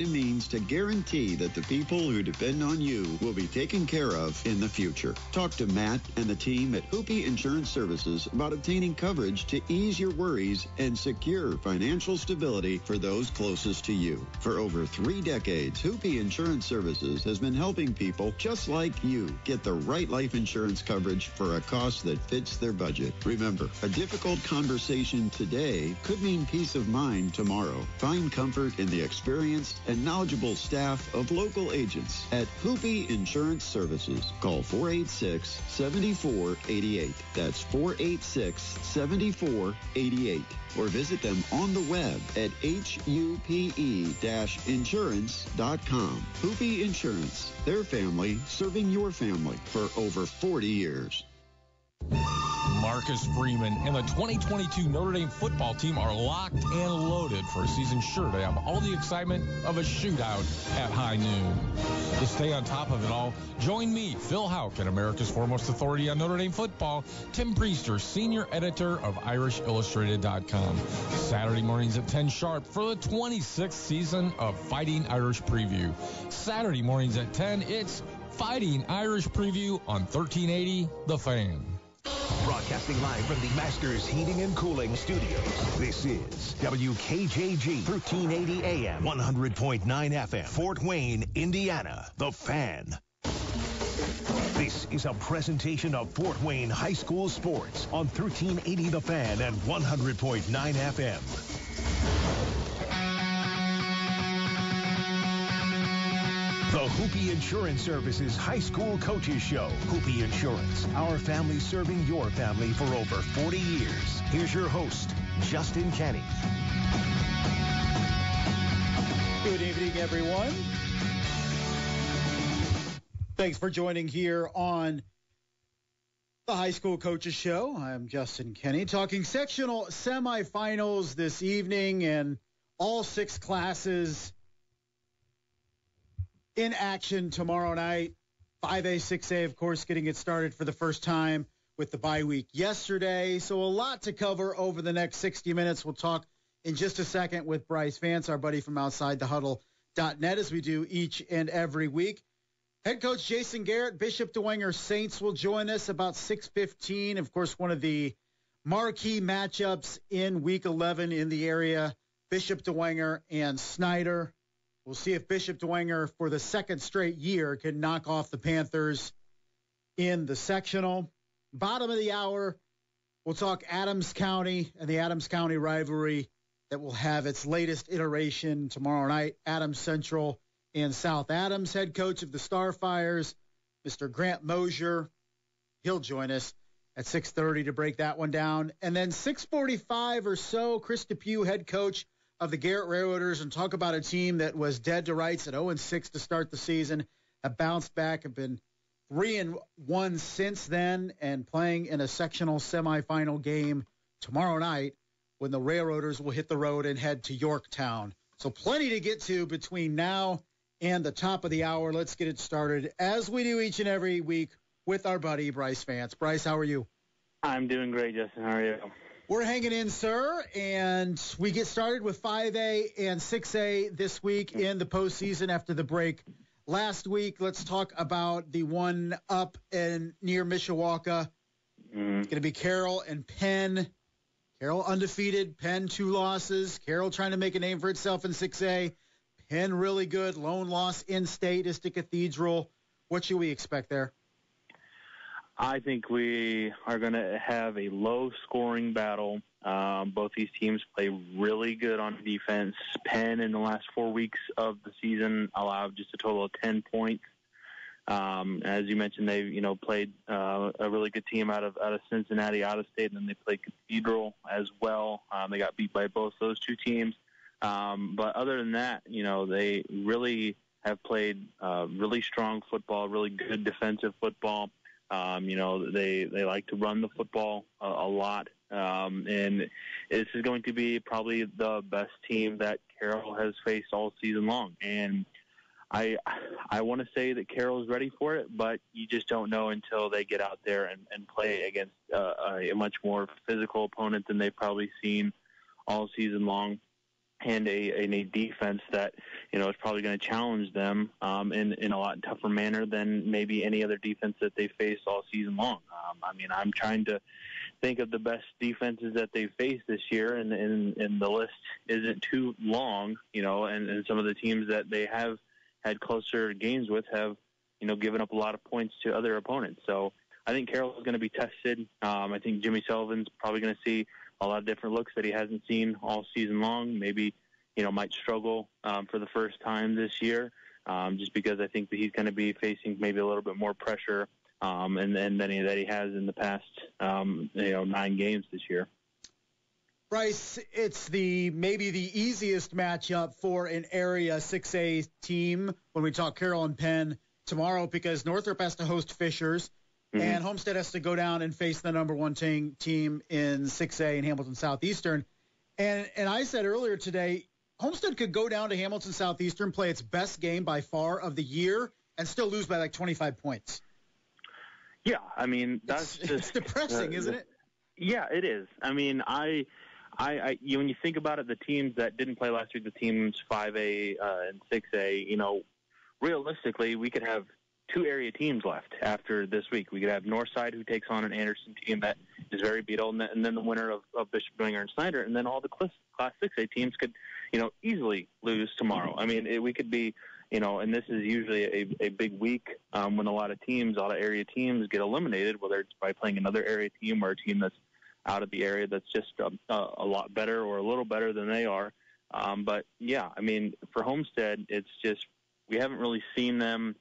a means to guarantee that the people who depend on you will be taken care of in the future. Talk to Matt and the team at Hoopy Insurance Services about obtaining coverage to ease your worries and secure financial stability for those closest to you. For over three decades, Hoopy Insurance Services has been helping people just like you get the right life insurance coverage for a cost that fits their budget. Remember, a difficult conversation today could mean peace of mind tomorrow. Find comfort in the experienced and knowledgeable staff of local agents at Hoopy Insurance Services. Call 486-7488. That's 486-7488. Or visit them on the web at hupe-insurance.com. Hoopy Insurance, their family serving your family for over 40 years. Marcus Freeman and the 2022 Notre Dame football team are locked and loaded for a season sure to have all the excitement of a shootout at high noon. To stay on top of it all, join me, Phil Houck, and America's foremost authority on Notre Dame football, Tim Prister, senior editor of IrishIllustrated.com. Saturday mornings at 10 sharp for the 26th season of Fighting Irish Preview. Saturday mornings at 10, it's Fighting Irish Preview on 1380 The Fan. Broadcasting live from the Masters Heating and Cooling Studios. This is WKJG 1380 AM, 100.9 FM, Fort Wayne, Indiana. The Fan. This is a presentation of Fort Wayne High School Sports on 1380 The Fan and 100.9 FM. The Hoopy Insurance Services High School Coaches Show. Hoopy Insurance, our family serving your family for over 40 years. Here's your host, Justin Kenny. Good evening, everyone. Thanks for joining here on the High School Coaches Show. I'm Justin Kenny talking sectional semifinals this evening and all six classes in action tomorrow night. 5A, 6A, of course, getting it started for the first time with the bye week yesterday. So a lot to cover over the next 60 minutes. We'll talk in just a second with Brice Vance, our buddy from outside the huddle.net, as we do each and every week. Head coach Jason Garrett, Bishop Dwenger Saints will join us about 6:15. Of course, one of the marquee matchups in Week 11 in the area: Bishop Dwenger and Snider. We'll see if Bishop Dwenger, for the second straight year, can knock off the Panthers in the sectional. Bottom of the hour, we'll talk Adams County and the Adams County rivalry that will have its latest iteration tomorrow night. Adams Central and South Adams. Head coach of the Starfires, Mr. Grant Moser, he'll join us at 6:30 to break that one down. And then 6:45 or so, Chris DePew, head coach of the Garrett Railroaders and talk about a team that was dead to rights at 0 6 to start the season, have bounced back, have been 3 and 1 since then, and playing in a sectional semifinal game tomorrow night when the Railroaders will hit the road and head to Yorktown. So plenty to get to between now and the top of the hour. Let's get it started as we do each and every week with our buddy Brice Vance. Brice, how are you? I'm doing great, Justin. How are you? We're hanging in, sir, and we get started with 5A and 6A this week in the postseason after the break last week. Let's talk about the one up and near Mishawaka. Mm. It's going to be Carroll and Penn. Carroll undefeated, Penn two losses. Carroll trying to make a name for itself in 6A. Penn really good. Lone loss in state is to Cathedral. What should we expect there? I think we are going to have a low scoring battle. Um, both these teams play really good on defense. Penn in the last four weeks of the season allowed just a total of 10 points. Um, as you mentioned, they you know played uh, a really good team out of out of Cincinnati, out of state, and then they played Cathedral as well. Um, they got beat by both those two teams. Um, but other than that, you know, they really have played uh, really strong football, really good defensive football. Um, you know, they they like to run the football a, a lot, um, and this is going to be probably the best team that Carroll has faced all season long. And I I want to say that Carroll is ready for it, but you just don't know until they get out there and, and play against uh, a much more physical opponent than they've probably seen all season long. And a, and a defense that you know is probably going to challenge them um, in in a lot tougher manner than maybe any other defense that they faced all season long. Um, I mean, I'm trying to think of the best defenses that they've faced this year, and and, and the list isn't too long, you know, and, and some of the teams that they have had closer games with have you know given up a lot of points to other opponents. So I think Carroll is going to be tested. Um, I think Jimmy Sullivan's probably going to see a lot of different looks that he hasn't seen all season long. Maybe, you know, might struggle um, for the first time this year, um, just because I think that he's going to be facing maybe a little bit more pressure um, and, and than he, that he has in the past, um, you know, nine games this year. Brice, it's the maybe the easiest matchup for an Area 6A team when we talk Carroll and Penn tomorrow because Northrop has to host Fishers. Mm-hmm. And Homestead has to go down and face the number one team team in 6A in Hamilton Southeastern. And and I said earlier today, Homestead could go down to Hamilton Southeastern, play its best game by far of the year, and still lose by like 25 points. Yeah, I mean that's it's, just it's depressing, uh, isn't it? Yeah, it is. I mean, I, I, I you, when you think about it, the teams that didn't play last week, the teams 5A uh, and 6A, you know, realistically, we could have two area teams left after this week. We could have Northside, who takes on an Anderson team that is very beatable, and then, the winner of, of Bishop Dwenger and Snider, and then all the Class, Class 6A teams could, you know, easily lose tomorrow. I mean, it, we could be, you know, and this is usually a, a big week um, when a lot of teams, a lot of area teams get eliminated, whether it's by playing another area team or a team that's out of the area that's just a, a lot better or a little better than they are. Um, but yeah, I mean, for Homestead, it's just we haven't really seen them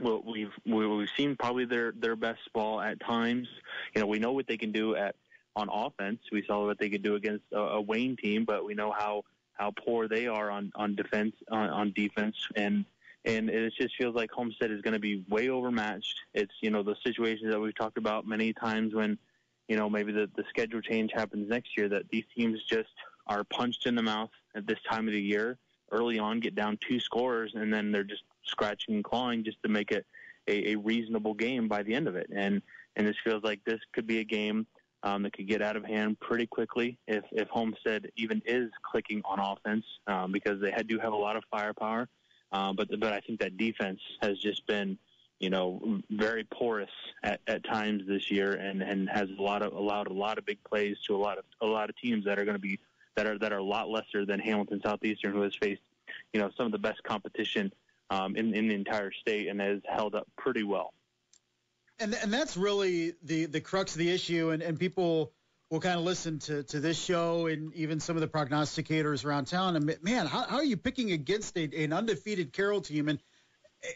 well, we've we've seen probably their their best ball at times. You know, we know what they can do at on offense. We saw what they could do against a, a Wayne team, but we know how how poor they are on on defense on, on defense and and it just feels like Homestead is going to be way overmatched. It's you know the situations that we've talked about many times when you know maybe the the schedule change happens next year that these teams just are punched in the mouth at this time of the year early on, get down two scores, and then they're just scratching and clawing just to make it a, a reasonable game by the end of it. And and this feels like this could be a game um, that could get out of hand pretty quickly if if Homestead even is clicking on offense um, because they had, do have a lot of firepower. Um, but but I think that defense has just been you know very porous at, at times this year and and has a lot of allowed a lot of big plays to a lot of a lot of teams that are going to be that are that are a lot lesser than Hamilton Southeastern who has faced you know some of the best competition um, in, in the entire state and has held up pretty well. And and that's really the the crux of the issue, and, and people will kind of listen to, to this show and even some of the prognosticators around town. And man, how, how are you picking against a, an undefeated Carroll team? And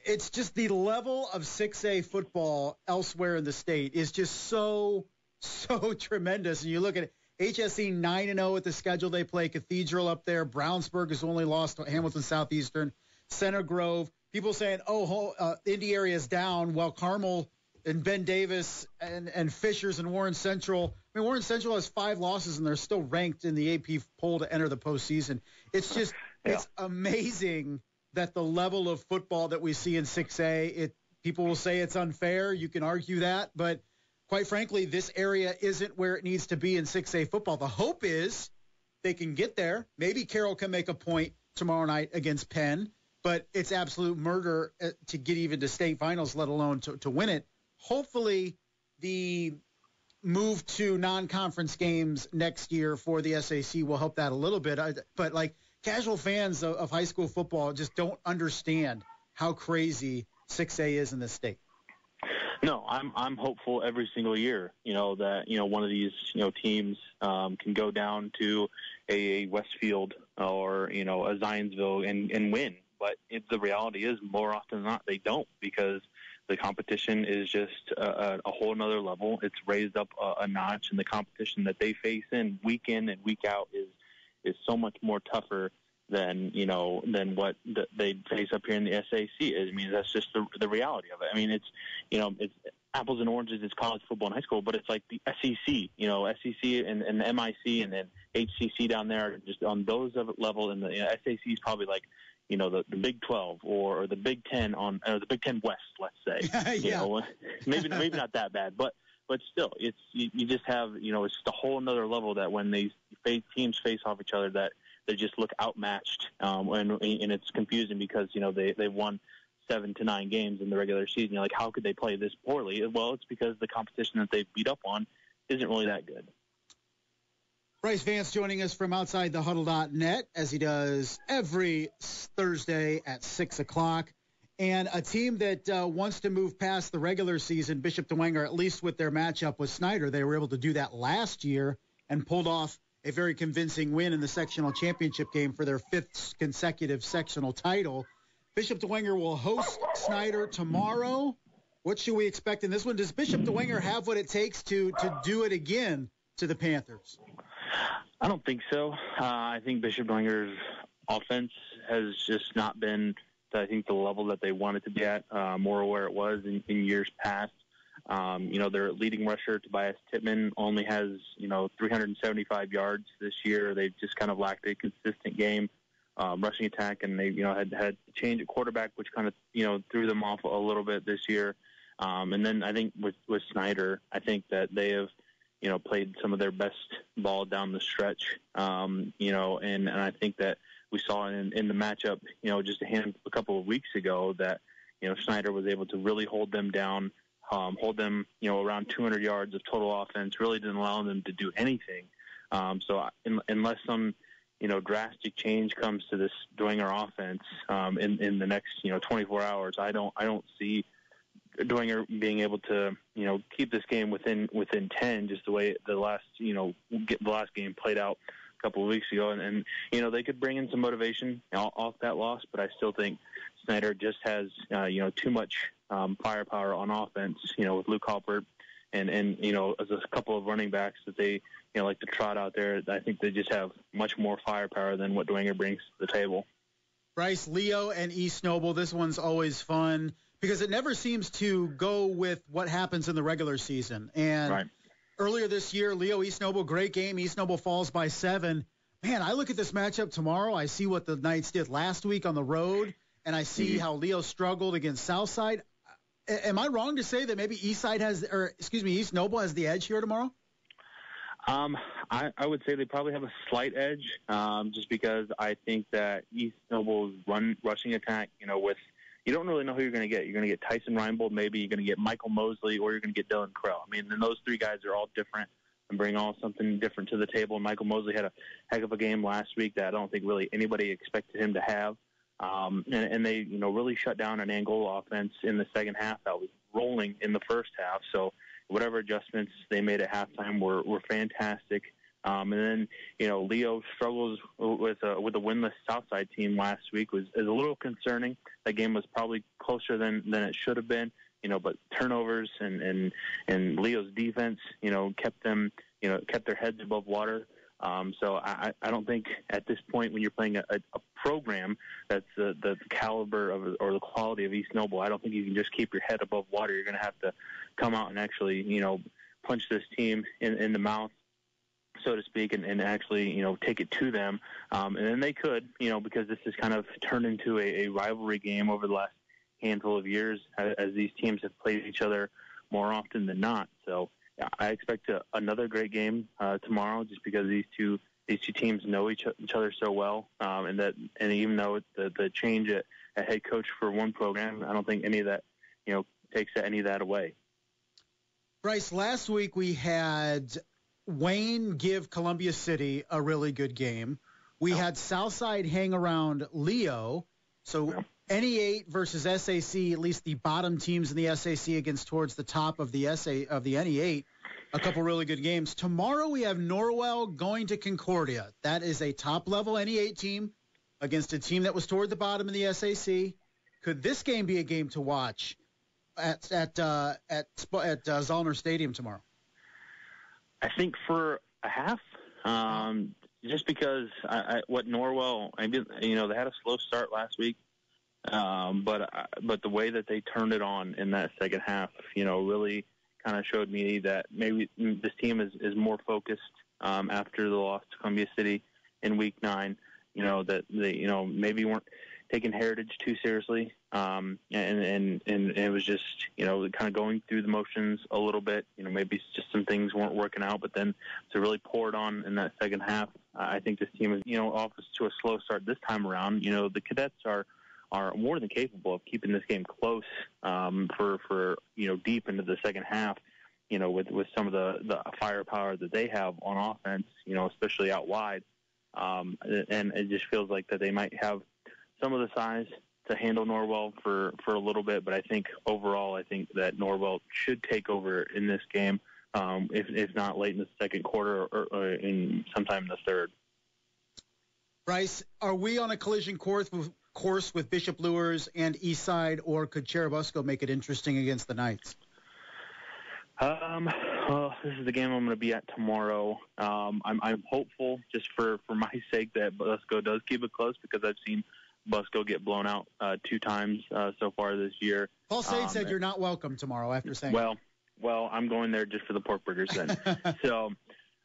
it's just the level of 6A football elsewhere in the state is just so so tremendous. And you look at HSE 9 and 0 at the schedule they play. Cathedral up there. Brownsburg has only lost to Hamilton Southeastern. Center Grove. People saying, oh, uh, Indy area is down, while Carmel and Ben Davis and, and Fishers and Warren Central. I mean, Warren Central has five losses and they're still ranked in the AP poll to enter the postseason. It's just, yeah. it's amazing that the level of football that we see in 6A, it people will say it's unfair. You can argue that, but quite frankly, this area isn't where it needs to be in 6A football. The hope is they can get there. Maybe Carroll can make a point tomorrow night against Penn but it's absolute murder uh, to get even to state finals, let alone to, to win it. Hopefully, the move to non-conference games next year for the SAC will help that a little bit. But like casual fans of, of high school football just don't understand how crazy 6A is in this state. No, I'm I'm hopeful every single year. You know that you know one of these you know teams um, can go down to a Westfield or you know a Zionsville and and win. But it, the reality is, more often than not, they don't because the competition is just a, a whole another level. It's raised up a, a notch, and the competition that they face in week in and week out is is so much more tougher than you know than what the, they face up here in the SAC. I mean, that's just the the reality of it. I mean, it's you know it's apples and oranges. It's college football and high school, but it's like the SEC. You know, SEC and, and MIC and then HCC down there, just on those level, and the you know, SAC is probably like you know the, the Big 12 or, or the Big 10 on or the Big 10 West, let's say. yeah. You know, maybe maybe not that bad, but but still, it's you, you just have you know it's just a whole another level that when these face, teams face off each other that they just look outmatched, um, and and it's confusing because you know they they've won seven to nine games in the regular season. You're like, how could they play this poorly? Well, it's because the competition that they beat up on isn't really that good. Brice Vance joining us from outside the huddle.net as he does every Thursday at 6 o'clock. And a team that uh, wants to move past the regular season, Bishop Dwenger, at least with their matchup with Snider, they were able to do that last year and pulled off a very convincing win in the sectional championship game for their fifth consecutive sectional title. Bishop Dwenger will host Snider tomorrow. What should we expect in this one? Does Bishop Dwenger have what it takes to to do it again to the Panthers? I don't think so. Uh, I think Bishop Dwenger's offense has just not been, I think, the level that they wanted to be at, uh, more where it was in, in years past. Um, you know, their leading rusher, Tobias Tippmann, only has, you know, 375 yards this year. They've just kind of lacked a consistent game um, rushing attack, and they, you know, had had to change at quarterback, which kind of, you know, threw them off a little bit this year. Um, and then I think with with Snider, I think that they have, you know, played some of their best ball down the stretch. Um, you know, and and I think that we saw in in the matchup, you know, just a hand a couple of weeks ago that you know Snider was able to really hold them down, um, hold them, you know, around 200 yards of total offense. Really didn't allow them to do anything. Um, so in, unless some you know, drastic change comes to this Dwenger offense um, in in the next you know 24 hours, I don't I don't see Dwenger being able to you know keep this game within within 10, just the way the last you know get the last game played out a couple of weeks ago, and, and you know they could bring in some motivation off that loss, but I still think Snider just has uh, you know too much um, firepower on offense, you know, with Luke Halpert and and you know as a couple of running backs that they you know, like the trot out there. I think they just have much more firepower than what Dwenger brings to the table. Brice, Leo, and East Noble. This one's always fun because it never seems to go with what happens in the regular season. And right. earlier this year, Leo East Noble, great game. East Noble falls by seven. Man, I look at this matchup tomorrow. I see what the Knights did last week on the road, and I see how Leo struggled against Southside. Am I wrong to say that maybe Eastside has, or excuse me, East Noble has the edge here tomorrow? Um, I, I would say they probably have a slight edge, um, just because I think that East Noble's run rushing attack, you know, with you don't really know who you're going to get. You're going to get Tyson Reinbold, maybe you're going to get Michael Mosley, or you're going to get Dylan Crow. I mean, and those three guys are all different and bring all something different to the table. And Michael Mosley had a heck of a game last week that I don't think really anybody expected him to have. Um, and, and they, you know, really shut down an Angola offense in the second half that was rolling in the first half. So whatever adjustments they made at halftime were were fantastic. Um, and then you know Leo struggles with a, with a winless Southside team last week was is a little concerning. That game was probably closer than than it should have been. You know, but turnovers and and and Leo's defense, you know, kept them you know kept their heads above water. Um, so I, I don't think at this point when you're playing a, a program that's the, the caliber of or the quality of East Noble, I don't think you can just keep your head above water. You're going to have to come out and actually you know punch this team in, in the mouth so to speak, and, and actually, you know, take it to them. Um, and then they could, you know, because this has kind of turned into a, a rivalry game over the last handful of years as, as these teams have played each other more often than not. So I expect a, another great game uh, tomorrow, just because these two these two teams know each, each other so well, um, and that and even though the the change at, at head coach for one program, I don't think any of that you know takes any of that away. Brice, last week we had Wayne give Columbia City a really good game. We had Southside hang around Leo. So NE8 versus SAC, at least the bottom teams in the SAC against towards the top of the SA of the NE8. A couple really good games. Tomorrow we have Norwell going to Concordia. That is a top level NE8 team against a team that was toward the bottom of the SAC. Could this game be a game to watch at at uh, at at uh, Zollner Stadium tomorrow? I think for a half, um, just because I, I, what Norwell, I mean, you know, they had a slow start last week. Um, but uh, but the way that they turned it on in that second half, you know, really kind of showed me that maybe this team is is more focused um, after the loss to Columbia City in Week Nine. You know that they you know maybe weren't taking Heritage too seriously, um, and and and it was just you know kind of going through the motions a little bit. You know maybe just some things weren't working out, but then to really pour it on in that second half I think this team is, you know, off to a slow start this time around. You know, the cadets are are more than capable of keeping this game close um, for for you know deep into the second half. You know, with with some of the the firepower that they have on offense, you know, especially out wide, um, and it just feels like that they might have some of the size to handle Norwell for for a little bit. But I think overall, I think that Norwell should take over in this game, um, if if not late in the second quarter or, or in sometime in the third. Brice, are we on a collision course with, course with Bishop Luers and Eastside, or could Churubusco make it interesting against the Knights? Um, well, this is the game I'm going to be at tomorrow. Um, I'm, I'm hopeful, just for for my sake, that Busco does keep it close because I've seen Busco get blown out uh, two times uh, so far this year. Paul Sade um, said you're not welcome tomorrow after saying. Well, well, I'm going there just for the pork burgers then. so,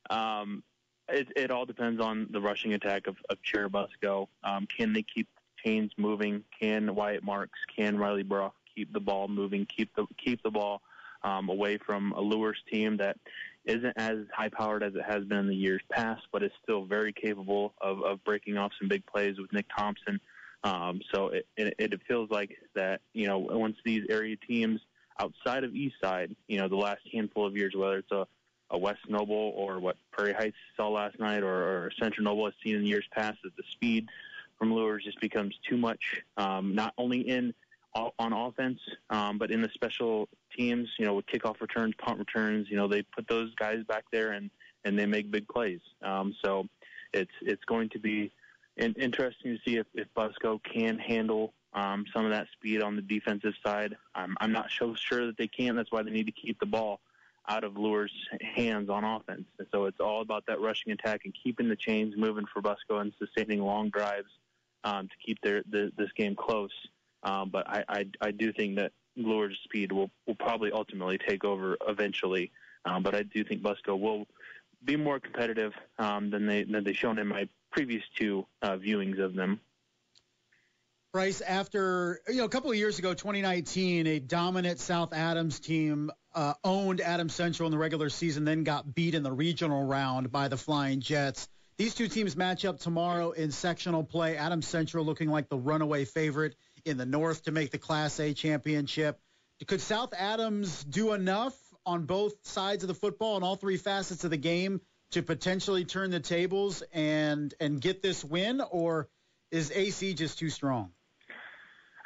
um, it, it all depends on the rushing attack of, of Churubusco. Um, can they keep chains moving? Can Wyatt Marks, can Riley Brock keep the ball moving? Keep the keep the ball um, away from a Luers team that isn't as high powered as it has been in the years past, but is still very capable of, of breaking off some big plays with Nick Thompson. Um, so it, it, it feels like that, you know, once these area teams outside of East Side, you know, the last handful of years, whether it's a, a West Noble or what Prairie Heights saw last night or, or Central Noble has seen in years past, that the speed from Luers just becomes too much, um, not only in on offense, um, but in the special teams, you know, with kickoff returns, punt returns, you know, they put those guys back there and and they make big plays. Um, so it's it's going to be in, interesting to see if, if Busco can handle um, some of that speed on the defensive side. I'm, I'm not so sure that they can. That's why they need to keep the ball out of Luers' hands on offense. And so it's all about that rushing attack and keeping the chains moving for Busco and sustaining long drives um, to keep their the, this game close. Um, but I, I, I do think that Luers' speed will, will probably ultimately take over eventually. Um, but I do think Busco will be more competitive um, than they than they've shown in my previous two uh, viewings of them. Brice, after you know a couple of years ago, 2019, a dominant South Adams team uh, owned Adams Central in the regular season, then got beat in the regional round by the Flying Jets. These two teams match up tomorrow in sectional play. Adams Central looking like the runaway favorite in the North to make the Class A championship. Could South Adams do enough on both sides of the football and all three facets of the game to potentially turn the tables and and get this win, or is AC just too strong?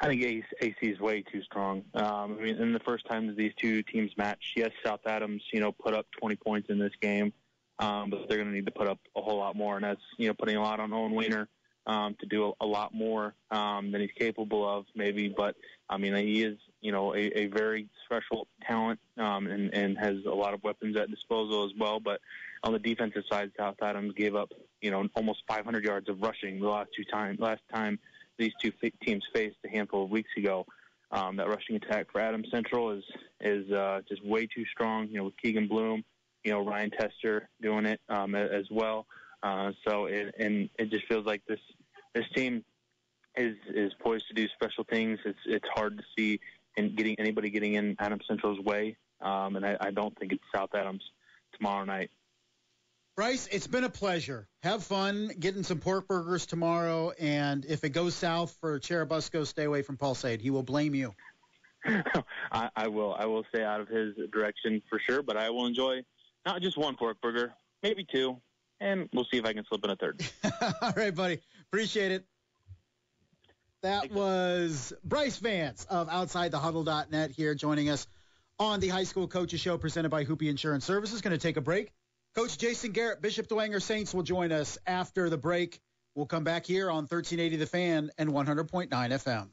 I think AC is way too strong. Um, I mean, in the first time that these two teams matched, yes, South Adams, you know, put up 20 points in this game, um, but they're going to need to put up a whole lot more, and that's you know putting a lot on Owen Weiner um, to do a, a lot more um, than he's capable of, maybe. But I mean, he is, you know, a, a very special talent um, and, and has a lot of weapons at disposal as well. But on the defensive side, South Adams gave up, you know, almost 500 yards of rushing the last two times. Last time these two teams faced a handful of weeks ago. Um, that rushing attack for Adams Central is is uh, just way too strong. You know, with Keegan Bloom, you know Ryan Tester doing it um, as well. Uh, so it, and it just feels like this this team is is poised to do special things. It's it's hard to see in getting anybody getting in Adams Central's way, um, and I, I don't think it's South Adams tomorrow night. Brice, it's been a pleasure. Have fun getting some pork burgers tomorrow, and if it goes south for Churubusco, stay away from Paul Sade. He will blame you. I, I will. I will stay out of his direction for sure, but I will enjoy not just one pork burger, maybe two, and we'll see if I can slip in a third. All right, buddy. Appreciate it. That was Brice Vance of OutsideTheHuddle.net here joining us on the High School Coaches Show presented by Hoopy Insurance Services. Going to take a break. Coach Jason Garrett, Bishop Dwenger Saints will join us after the break. We'll come back here on 1380 The Fan and 100.9 FM.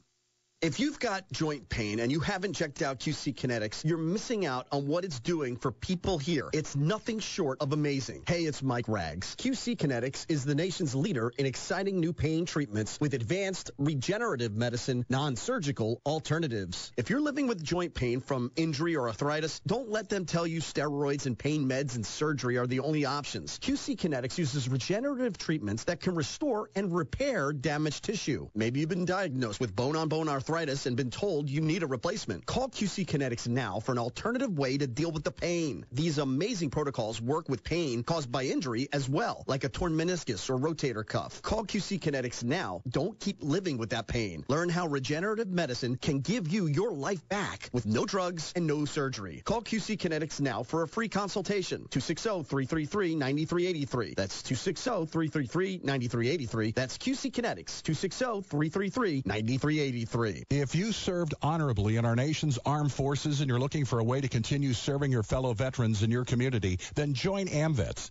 If you've got joint pain and you haven't checked out QC Kinetics, you're missing out on what it's doing for people here. It's nothing short of amazing. Hey, it's Mike Rags. QC Kinetics is the nation's leader in exciting new pain treatments with advanced regenerative medicine, non-surgical alternatives. If you're living with joint pain from injury or arthritis, don't let them tell you steroids and pain meds and surgery are the only options. QC Kinetics uses regenerative treatments that can restore and repair damaged tissue. Maybe you've been diagnosed with bone-on-bone arthritis arthritis and been told you need a replacement. Call QC Kinetics now for an alternative way to deal with the pain. These amazing protocols work with pain caused by injury as well, like a torn meniscus or rotator cuff. Call QC Kinetics now. Don't keep living with that pain. Learn how regenerative medicine can give you your life back with no drugs and no surgery. Call QC Kinetics now for a free consultation. 260-333-9383. That's 260-333-9383. That's QC Kinetics. 260-333-9383. If you served honorably in our nation's armed forces and you're looking for a way to continue serving your fellow veterans in your community, then join AMVETS.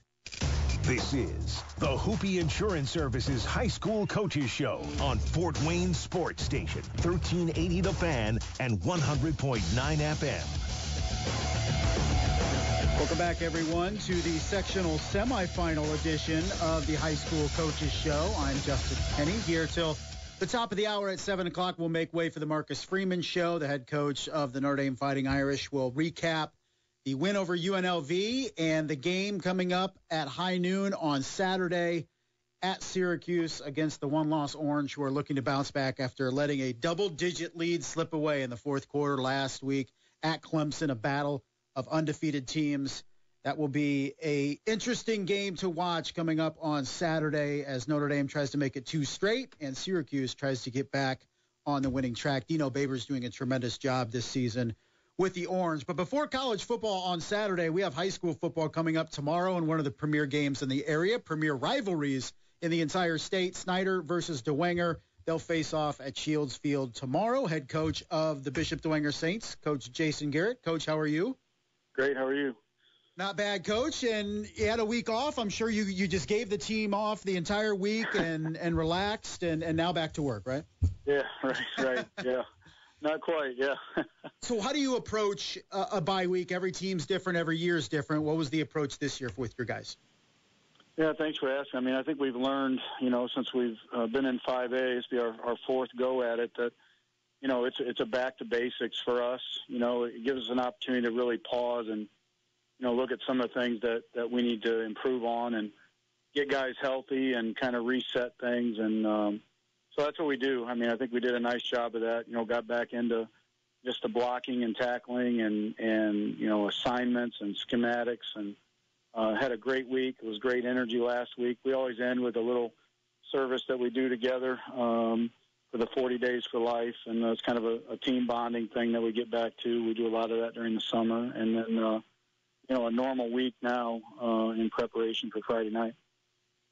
This is the Hoopy Insurance Services High School Coaches Show on Fort Wayne Sports Station, 1380 The Fan and 100.9 FM. Welcome back, everyone, to the sectional semifinal edition of the High School Coaches Show. I'm Justin Kenny here till the top of the hour at 7 o'clock. We'll make way for the Marcus Freeman Show. The head coach of the Notre Dame Fighting Irish will recap the win over UNLV and the game coming up at high noon on Saturday at Syracuse against the one loss Orange, who are looking to bounce back after letting a double digit lead slip away in the fourth quarter last week at Clemson, a battle of undefeated teams. That will be a interesting game to watch coming up on Saturday as Notre Dame tries to make it two straight and Syracuse tries to get back on the winning track. Dino Babers doing a tremendous job this season with the Orange. But before college football on Saturday, we have high school football coming up tomorrow in one of the premier games in the area, premier rivalries in the entire state. Snider versus Dwenger. They'll face off at Shields Field tomorrow. Head coach of the Bishop Dwenger Saints, Coach Jason Garrett. Coach, how are you? Great. How are you? Not bad, Coach. And you had a week off. I'm sure you you just gave the team off the entire week and and relaxed and and now back to work, right? Yeah. Right. Right. yeah. Not quite, yeah. so, how do you approach a, a bye week? Every team's different, every year's different. What was the approach this year with your guys? Yeah, thanks for asking. I mean, I think we've learned, you know, since we've uh, been in 5A, it's be our, our fourth go at it, that, you know, it's it's a back to basics for us. You know, it gives us an opportunity to really pause and, you know, look at some of the things that that we need to improve on and get guys healthy and kind of reset things and. um so that's what we do. I mean, I think we did a nice job of that. You know, got back into just the blocking and tackling and and you know assignments and schematics and uh, had a great week. It was great energy last week. We always end with a little service that we do together um, for the 40 days for life, and it's kind of a, a team bonding thing that we get back to. We do a lot of that during the summer, and then uh, you know a normal week now uh, in preparation for Friday night.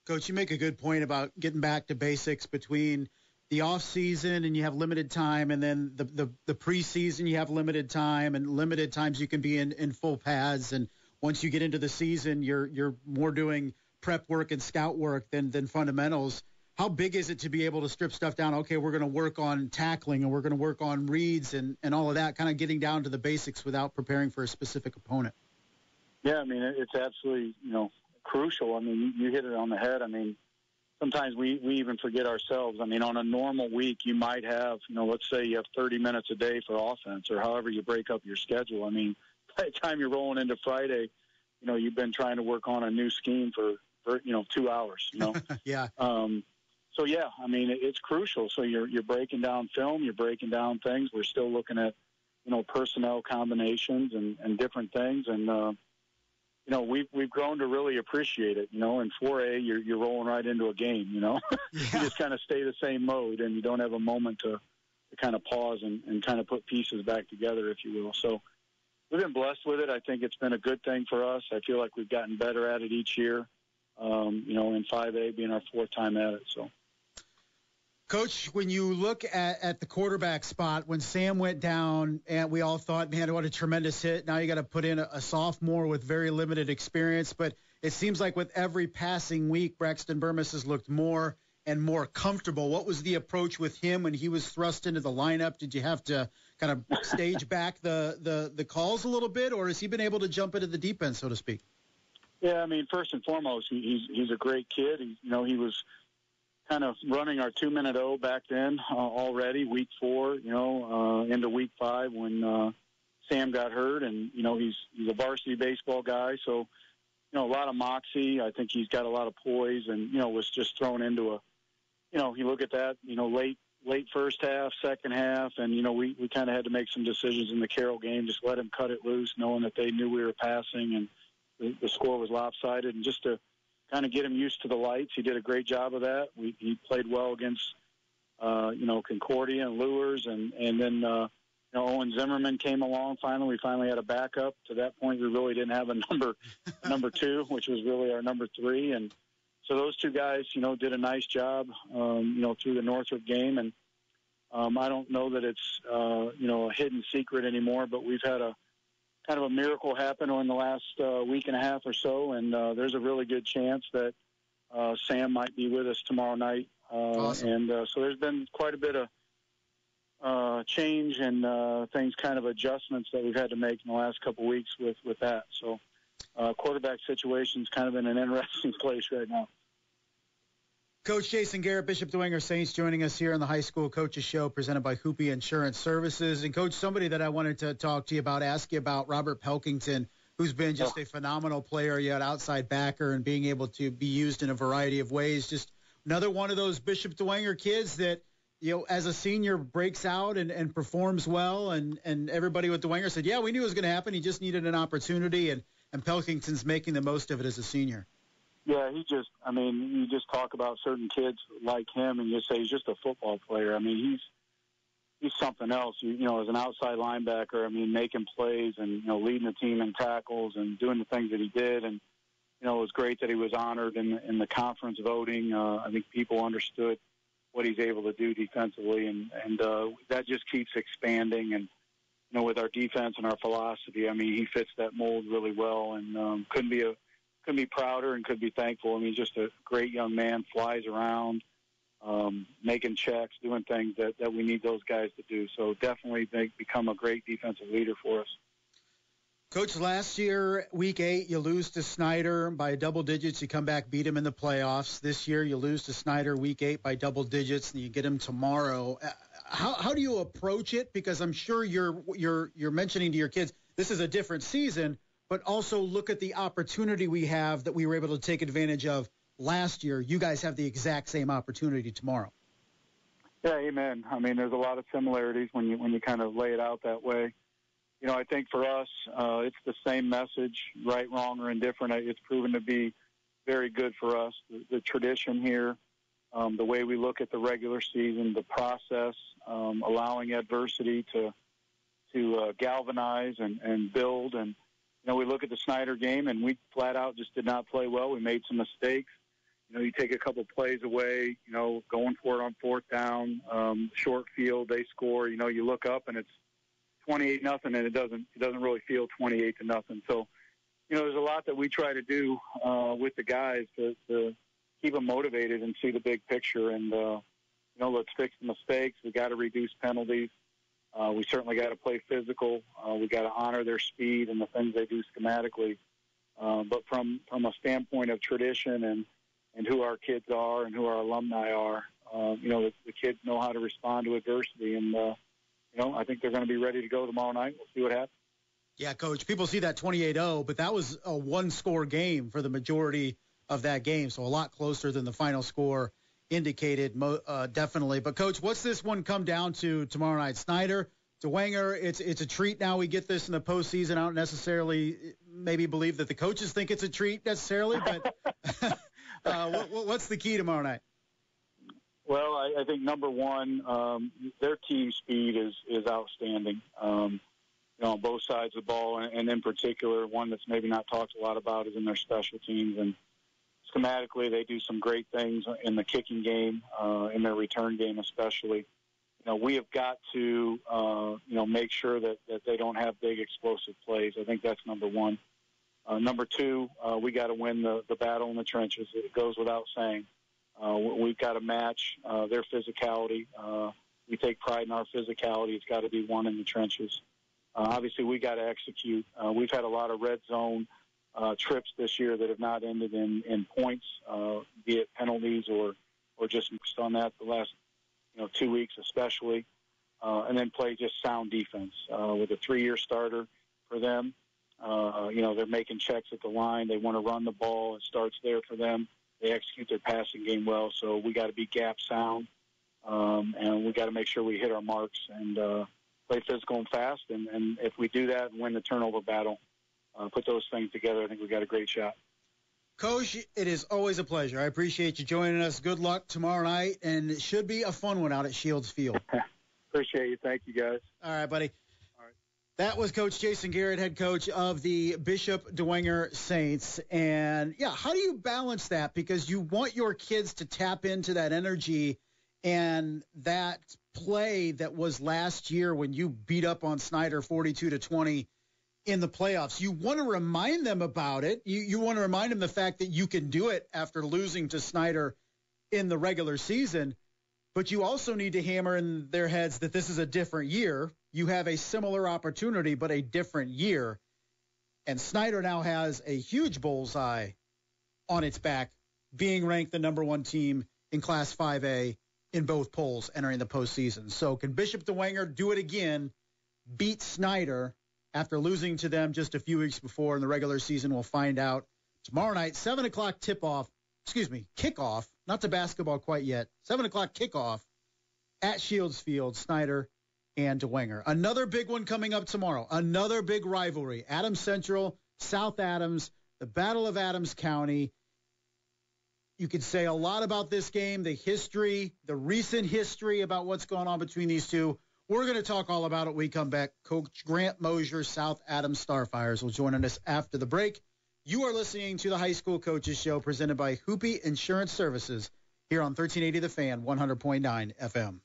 Coach, you make a good point about getting back to basics between the off season and you have limited time, and then the the, the preseason you have limited time, and limited times you can be in, in full pads, and once you get into the season, you're you're more doing prep work and scout work than than fundamentals. How big is it to be able to strip stuff down? Okay, we're going to work on tackling and we're going to work on reads and, and all of that, kind of getting down to the basics without preparing for a specific opponent. Yeah, I mean, it's absolutely, you know, crucial. I mean, you, hit it on the head. I mean, sometimes we, we even forget ourselves. I mean, on a normal week, you might have, you know, let's say you have 30 minutes a day for offense or however you break up your schedule. I mean, by the time you're rolling into Friday, you know, you've been trying to work on a new scheme for, for you know, two hours, you know? yeah. Um, so yeah, I mean, it, it's crucial. So you're, you're breaking down film, you're breaking down things. We're still looking at, you know, personnel combinations and, and different things. And, uh, you know, we've we've grown to really appreciate it. You know, in 4A, you're you're rolling right into a game. You know, yeah. you just kind of stay the same mode, and you don't have a moment to, to kind of pause and, and kind of put pieces back together, if you will. So we've been blessed with it. I think it's been a good thing for us. I feel like we've gotten better at it each year. Um, you know, in 5A being our fourth time at it. So. Coach, when you look at, at the quarterback spot, when Sam went down, and we all thought, man, what a tremendous hit. Now you got to put in a, a, sophomore with very limited experience. But it seems like with every passing week, Braxton Burmese has looked more and more comfortable. What was the approach with him when he was thrust into the lineup? Did you have to kind of stage back the, the, the calls a little bit, or has he been able to jump into the deep end, so to speak? Yeah, I mean, first and foremost, he, he's he's a great kid. He, you know, he was kind of running our two minute O back then uh, already, week four, you know, uh, into week five when uh, Sam got hurt, and you know he's he's a varsity baseball guy, so you know a lot of moxie. I think he's got a lot of poise, and you know was just thrown into a, you know, you look at that, you know, late late first half, second half, and you know we we kind of had to make some decisions in the Carroll game, just let him cut it loose, knowing that they knew we were passing and the, the score was lopsided, and just to kind of get him used to the lights. He did a great job of that. We, he played well against, uh, you know, Concordia and Luers, and and then uh, you know Owen Zimmerman came along. Finally, we finally had a backup. To that point, we really didn't have a number number two, which was really our number three, and so those two guys, you know, did a nice job, um, you know, through the Northrop game, and um, I don't know that it's uh, you know a hidden secret anymore, but we've had a kind of a miracle happen in the last uh, week and a half or so, and uh, there's a really good chance that uh, Sam might be with us tomorrow night. Uh, awesome. And uh, so there's been quite a bit of uh, change and uh, things, kind of adjustments that we've had to make in the last couple weeks with with that. So uh, quarterback situation's kind of in an interesting place right now. Coach Jason Garrett, Bishop Dwenger Saints, joining us here on the High School Coaches Show, presented by Hoopy Insurance Services. And Coach, somebody that I wanted to talk to you about, ask you about Robert Pelkington, who's been just a phenomenal player, yet outside backer, and being able to be used in a variety of ways. Just another one of those Bishop Dwenger kids that you know, as a senior breaks out and, and performs well, and, and everybody with Dwenger said, yeah, we knew it was going to happen. He just needed an opportunity, and, and Pelkington's making the most of it as a senior. Yeah, he just, I mean, you just talk about certain kids like him and you say he's just a football player. I mean, he's, he's something else. You, you know, as an outside linebacker, I mean, making plays and, you know, leading the team in tackles and doing the things that he did. And, you know, it was great that he was honored in, in the conference voting. Uh, I think people understood what he's able to do defensively and, and, uh, that just keeps expanding. And, you know, with our defense and our philosophy, I mean, he fits that mold really well and, um, couldn't be a, couldn't be prouder and could be thankful. I mean, just a great young man, flies around, um, making checks, doing things that, that we need those guys to do. So definitely they become a great defensive leader for us. Coach, last year, week eight, you lose to Snider by double digits. You come back, beat him in the playoffs. This year, you lose to Snider week eight by double digits, and you get him tomorrow. Uh, how, how do you approach it? Because I'm sure you're you're you're mentioning to your kids this is a different season, but also look at the opportunity we have that we were able to take advantage of last year. You guys have the exact same opportunity tomorrow. Yeah, amen. I mean, there's a lot of similarities when you when you kind of lay it out that way. You know, I think for us, uh, it's the same message, right, wrong, or indifferent. It's proven to be very good for us. The, the tradition here, um, the way we look at the regular season, the process, um, allowing adversity to to uh, galvanize and, and build and you know, we look at the Snider game and we flat out just did not play well. We made some mistakes. You know, you take a couple plays away, you know, going for it on fourth down, um, short field, they score. You know, you look up and it's 28 nothing, and it doesn't it doesn't really feel 28 to nothing. So, you know, there's a lot that we try to do uh, with the guys to, to keep them motivated and see the big picture. And uh, you know, let's fix the mistakes. We got to reduce penalties. Uh, we certainly got to play physical. Uh, we got to honor their speed and the things they do schematically. Uh, but from from a standpoint of tradition and and who our kids are and who our alumni are, uh, you know, the, the kids know how to respond to adversity, and uh, you know, I think they're going to be ready to go tomorrow night. We'll see what happens. Yeah, coach. People see that 28-0, but that was a one-score game for the majority of that game, so a lot closer than the final score indicated, uh, definitely. But coach, what's this one come down to tomorrow night? Snider, Dwenger, it's it's a treat. Now we get this in the postseason. I don't necessarily maybe believe that the coaches think it's a treat necessarily, but uh, what, what's the key tomorrow night? Well, I, I think number one, um, their team speed is is outstanding. Um, you know, on both sides of the ball, and, and in particular, one that's maybe not talked a lot about is in their special teams and schematically, they do some great things in the kicking game, uh, in their return game, especially. You know, we have got to, uh, you know, make sure that, that they don't have big explosive plays. I think that's number one. Uh, number two, uh, we got to win the, the battle in the trenches. It goes without saying. Uh, we've got to match uh, their physicality. Uh, we take pride in our physicality. It's got to be won in the trenches. Uh, obviously, we got to execute. Uh, we've had a lot of red zone uh, trips this year that have not ended in, in points, uh, be it penalties or or just missed on that the last you know two weeks especially, uh, and then play just sound defense uh, with a three-year starter for them. Uh, you know they're making checks at the line. They want to run the ball. It starts there for them. They execute their passing game well. So we got to be gap sound, um, and we got to make sure we hit our marks and uh, play physical and fast. And, and if we do that and win the turnover battle, uh, put those things together, I think we got a great shot. Coach, it is always a pleasure. I appreciate you joining us. Good luck tomorrow night, and it should be a fun one out at Shields Field. appreciate you. Thank you, guys. All right, buddy. All right. That was Coach Jason Garrett, head coach of the Bishop Dwenger Saints. And yeah, how do you balance that? Because you want your kids to tap into that energy and that play that was last year when you beat up on Snider 42 to 20 in the playoffs. You want to remind them about it. You, you want to remind them the fact that you can do it after losing to Snider in the regular season. But you also need to hammer in their heads that this is a different year. You have a similar opportunity, but a different year. And Snider now has a huge bullseye on its back, being ranked the number one team in Class 5A in both polls entering the postseason. So can Bishop Dwenger do it again, beat Snider, after losing to them just a few weeks before in the regular season. We'll find out tomorrow night, 7 o'clock tip off, excuse me, kickoff, not to basketball quite yet, 7 o'clock kickoff at Shields Field, Snider and Dwenger. Another big one coming up tomorrow, another big rivalry. Adams Central, South Adams, the Battle of Adams County. You could say a lot about this game, the history, the recent history about what's going on between these two. We're going to talk all about it we come back. Coach Grant Moser, South Adams Starfires, will join us after the break. You are listening to the High School Coaches Show presented by Hupe Insurance Services here on 1380 The Fan, 100.9 FM.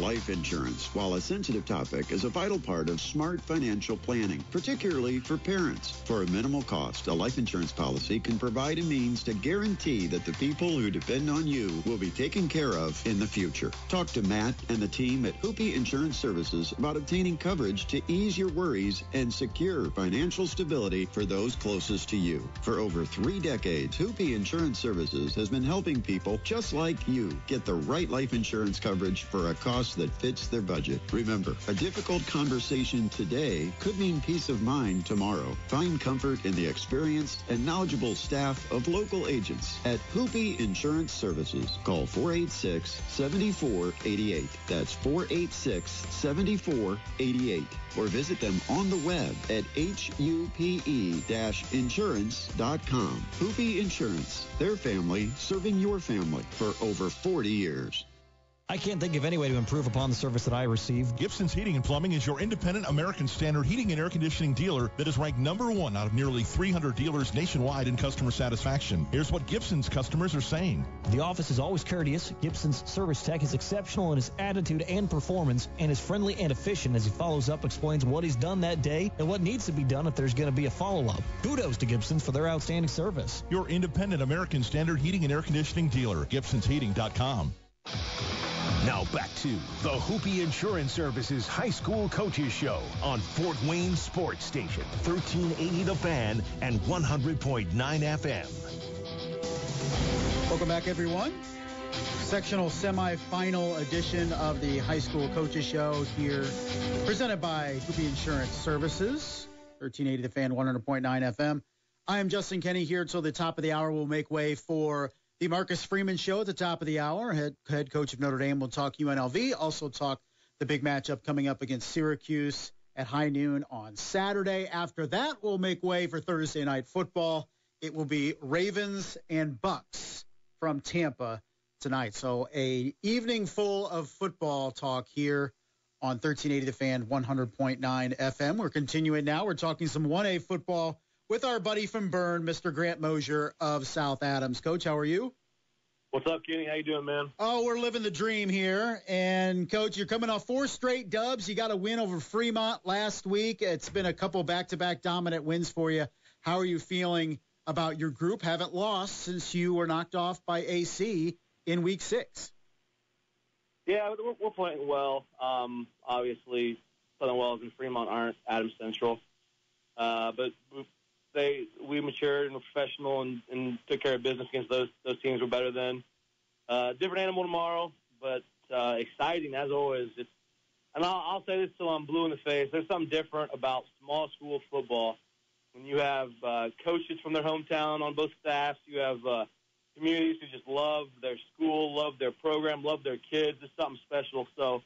Life insurance, while a sensitive topic, is a vital part of smart financial planning, particularly for parents. For a minimal cost, a life insurance policy can provide a means to guarantee that the people who depend on you will be taken care of in the future. Talk to Matt and the team at Hupe Insurance Services about obtaining coverage to ease your worries and secure financial stability for those closest to you. For over three decades, Hupe Insurance Services has been helping people just like you get the right life insurance coverage for a cost that fits their budget. Remember, a difficult conversation today could mean peace of mind tomorrow. Find comfort in the experienced and knowledgeable staff of local agents at Hupe Insurance Services. Call 486-7488. That's 486-7488. Or visit them on the web at hupe-insurance.com. Hupe Insurance, their family serving your family for over 40 years. I can't think of any way to improve upon the service that I receive. Gibson's Heating and Plumbing is your independent American Standard heating and air conditioning dealer that is ranked number one out of nearly 300 dealers nationwide in customer satisfaction. Here's what Gibson's customers are saying. The office is always courteous. Gibson's service tech is exceptional in his attitude and performance and is friendly and efficient as he follows up, explains what he's done that day and what needs to be done if there's going to be a follow-up. Kudos to Gibson's for their outstanding service. Your independent American Standard heating and air conditioning dealer, gibsonsheating.com. Now back to the Hupe Insurance Services High School Coaches Show on Fort Wayne Sports Station, 1380 The Fan and 100.9 FM. Welcome back, everyone. Sectional semifinal edition of the High School Coaches Show here, presented by Hupe Insurance Services, 1380 The Fan, 100.9 FM. I am Justin Kenny here until the top of the hour. We'll make way for the Marcus Freeman Show at the top of the hour. Head, head coach of Notre Dame will talk UNLV, also talk the big matchup coming up against Syracuse at high noon on Saturday. After that, we'll make way for Thursday night football. It will be Ravens and Bucks from Tampa tonight. So a evening full of football talk here on 1380 The Fan, 100.9 FM. We're continuing now. We're talking some 1A football with our buddy from Berne, Mr. Grant Moser of South Adams. Coach, how are you? What's up, Kenny? How you doing, man? Oh, we're living the dream here. And coach, you're coming off four straight dubs. You got a win over Fremont last week. It's been a couple back-to-back dominant wins for you. How are you feeling about your group? Haven't lost since you were knocked off by AC in week six. Yeah, we're, we're playing well. Um, obviously, Southern Wells and Fremont aren't Adams Central, uh, but they we matured and were professional and, and took care of business against those those teams we're better than. Uh, different animal tomorrow, but uh, exciting as always. It's and I'll, I'll say this till I'm blue in the face. There's something different about small school football when you have uh, coaches from their hometown on both staffs. You have uh, communities who just love their school, love their program, love their kids. It's something special. So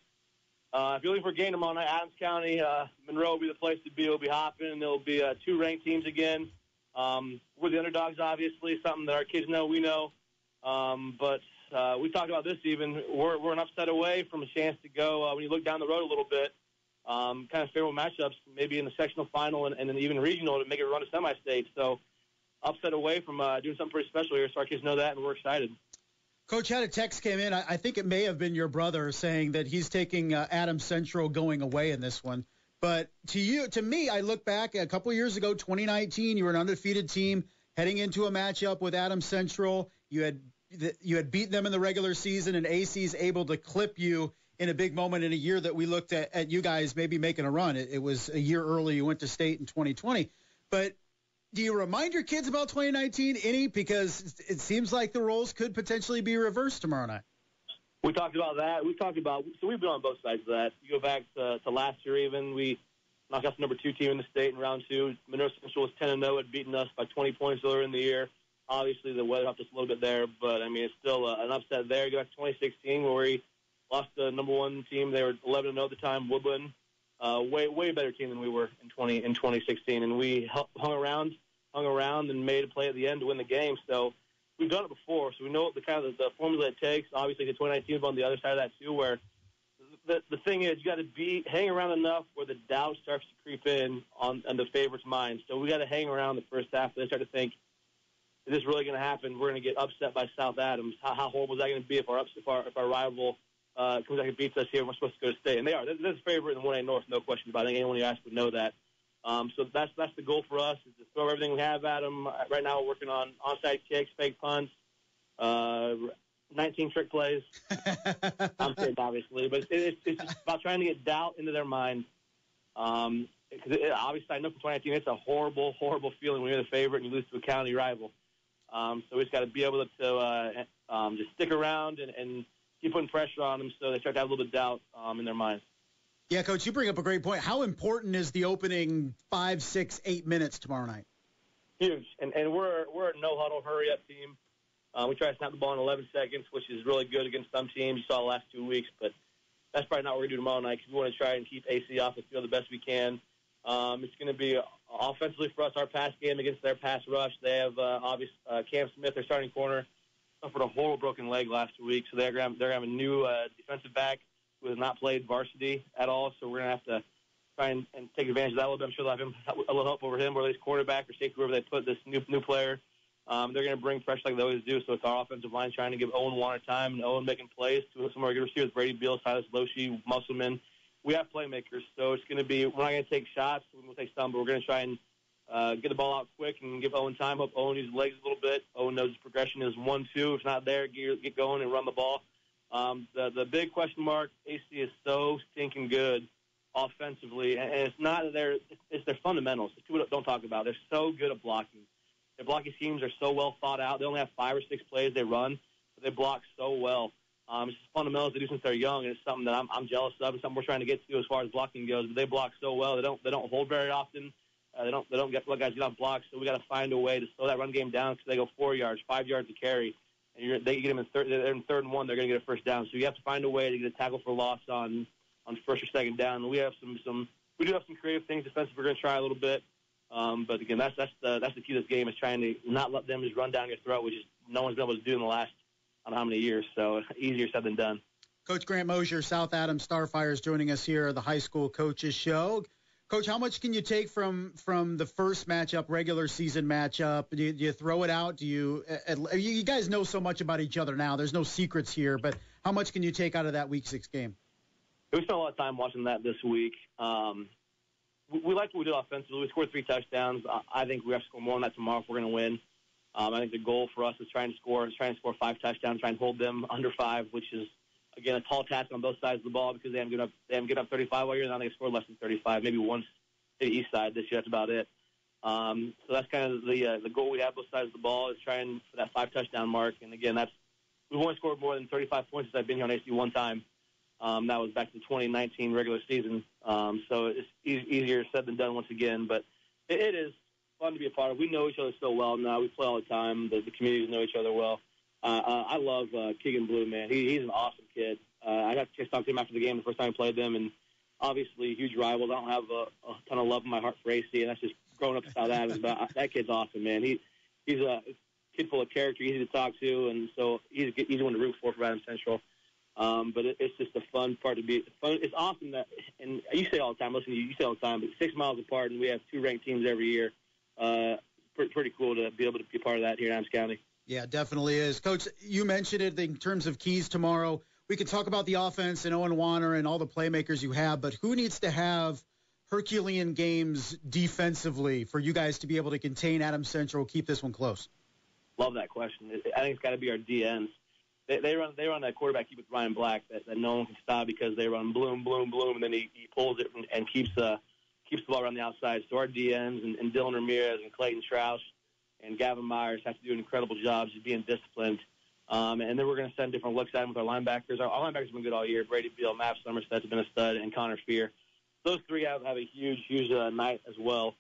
uh, if you're looking for a game tomorrow night, Adams County, uh, Monroe will be the place to be. It'll be hopping. And There'll be uh, two ranked teams again. Um, we're the underdogs, obviously, something that our kids know, we know. Um, but uh, we talked about this even. We're, we're an upset away from a chance to go, uh, when you look down the road a little bit, um, kind of favorable matchups, maybe in the sectional final and, and then even regional to make it run to semi-state. So upset away from uh, doing something pretty special here. So our kids know that, and we're excited. Coach, had a text came in. I, I think it may have been your brother saying that he's taking uh, Adam Central going away in this one. But to you, to me, I look back a couple years ago, 2019. You were an undefeated team heading into a matchup with Adam Central. You had you had beaten them in the regular season, and AC's able to clip you in a big moment in a year that we looked at, at you guys maybe making a run. It, it was a year early. You went to state in 2020, but do you remind your kids about 2019 any because it seems like the roles could potentially be reversed tomorrow night? We talked about that. We talked about so we've been on both sides of that. You go back to, to last year, even we knocked out the number two team in the state in round two. Monroe Central was 10 and 0, had beaten us by 20 points earlier in the year. Obviously, the weather helped us a little bit there, but I mean it's still uh, an upset there. You go back to 2016 where we lost the number one team. They were 11 0 at the time, Woodland. Uh, way way better team than we were in 20 in 2016, and we hung around hung around and made a play at the end to win the game. So we've done it before, so we know the kind of the formula it takes. Obviously, the 2019 is on the other side of that too, where the the thing is you got to be hang around enough where the doubt starts to creep in on, on the favorite's mind. So we got to hang around the first half. They start to think, is this really going to happen? We're going to get upset by South Adams. How, how horrible is that going to be if our if our, if our rival uh, comes back and beats us here? We're supposed to go to state, and they are. They're, they're the favorite in the 1A North, no question about it. I think anyone you ask would know that. Um, so that's that's the goal for us is to throw everything we have at them. Right now, we're working on onside kicks, fake punts, uh, 19 trick plays. I'm kidding, obviously, but it's, it's just about trying to get doubt into their mind. Um, because it, obviously, I know for 2019, it's a horrible, horrible feeling when you're the favorite and you lose to a county rival. Um, so we just got to be able to uh, um, just stick around and, and keep putting pressure on them so they start to have a little bit of doubt um, in their minds. Yeah, coach, you bring up a great point. How important is the opening five, six, eight minutes tomorrow night? Huge, and and we're we're a no huddle, hurry up team. Uh, we try to snap the ball in 11 seconds, which is really good against some teams. You saw the last two weeks, but that's probably not what we're going to do tomorrow night because we want to try and keep AC off the field the best we can. Um, it's going to be uh, offensively for us our pass game against their pass rush. They have uh, obvious uh, Cam Smith, their starting corner, suffered a horrible broken leg last week, so they're going to have a new uh, defensive back who has not played varsity at all. So we're going to have to try and, and take advantage of that a little bit. I'm sure they'll have him, a little help over him, or at least quarterback or safety, wherever they put this new new player. Um, they're going to bring pressure like they always do. So it's our offensive line trying to give Owen Warner time and Owen making plays to some of our good receivers, Brady Beal, Silas Loshi, Musselman. We have playmakers, so it's going to be, we're not going to take shots. We'll take some, but we're going to try and uh, get the ball out quick and give Owen time. Hope Owen uses legs a little bit. Owen knows his progression is one, two. If it's not there, get, get going and run the ball. Um, the the big question mark, AC is so stinking good offensively, and it's not they're it's their fundamentals. People don't talk about. They're so good at blocking. Their blocking schemes are so well thought out. They only have five or six plays they run, but they block so well. Um, it's fundamentals they do since they're young, and it's something that I'm, I'm jealous of, and something we're trying to get to as far as blocking goes. But they block so well. They don't they don't hold very often. Uh, they don't they don't get let guys get off blocks. So we got to find a way to slow that run game down because they go four yards, five yards to carry and you're, they get them in third. They're in third and one. They're going to get a first down. So you have to find a way to get a tackle for loss on on first or second down. And we have some some we do have some creative things defensively. We're going to try a little bit. Um, but again, that's that's the that's the key to this game is trying to not let them just run down your throat, which is no one's been able to do in the last I don't know how many years. So easier said than done. Coach Grant Moser, South Adams Starfires, joining us here at the High School Coaches Show. Coach, how much can you take from from the first matchup, regular season matchup? Do you, do you throw it out? Do you, you guys know so much about each other now? There's no secrets here, but how much can you take out of that Week Six game? We spent a lot of time watching that this week. Um, we, we liked what we did offensively. We scored three touchdowns. I think we have to score more than that tomorrow if we're going to win. Um, I think the goal for us is trying to score, is trying to score five touchdowns, trying to hold them under five, which is again, a tall task on both sides of the ball because they haven't given up they haven't given up 35 all year. And I they scored less than 35, maybe once to the east side this year. That's about it. Um, so that's kind of the uh, the goal we have both sides of the ball is trying for that five touchdown mark. And again, that's we've only scored more than 35 points since I've been here on AC one time. Um, that was back the 2019 regular season. Um, so it's e- easier said than done once again, but it, it is fun to be a part of. We know each other so well now. We play all the time. The, the communities know each other well. Uh, uh, I love uh, Keegan Blue, man. He, he's an awesome kid. Uh, I got to talk to him after the game the first time I played them, and obviously huge rivals. I don't have a, a ton of love in my heart for AC, and that's just growing up in South Adams. But I, that kid's awesome, man. He he's a kid full of character, easy to talk to, and so he's he's one to root for for Adams Central. Um, but it, it's just a fun part to be. Fun. It's awesome that, and you say all the time. Listen you, you say all the time. But six miles apart, and we have two ranked teams every year. Uh, pretty, pretty cool to be able to be part of that here in Adams County. Yeah, definitely is. Coach, you mentioned it in terms of keys tomorrow. We could talk about the offense and Owen Warner and all the playmakers you have, but who needs to have Herculean games defensively for you guys to be able to contain Adams Central, keep this one close? Love that question. I think it's got to be our DNs. They, they run they run that quarterback keep with Ryan Black that, that no one can stop because they run bloom bloom bloom and then he, he pulls it and, and keeps uh keeps the ball around the outside. So our DNs and, and Dylan Ramirez and Clayton Strauss and Gavin Myers have to do an incredible job just being disciplined. Um, and then we're going to send different looks at them with our linebackers. Our, our linebackers have been good all year. Brady Beal, Matt Somerset's been a stud, and Connor Fear. Those three have, have a huge, huge uh, night as well.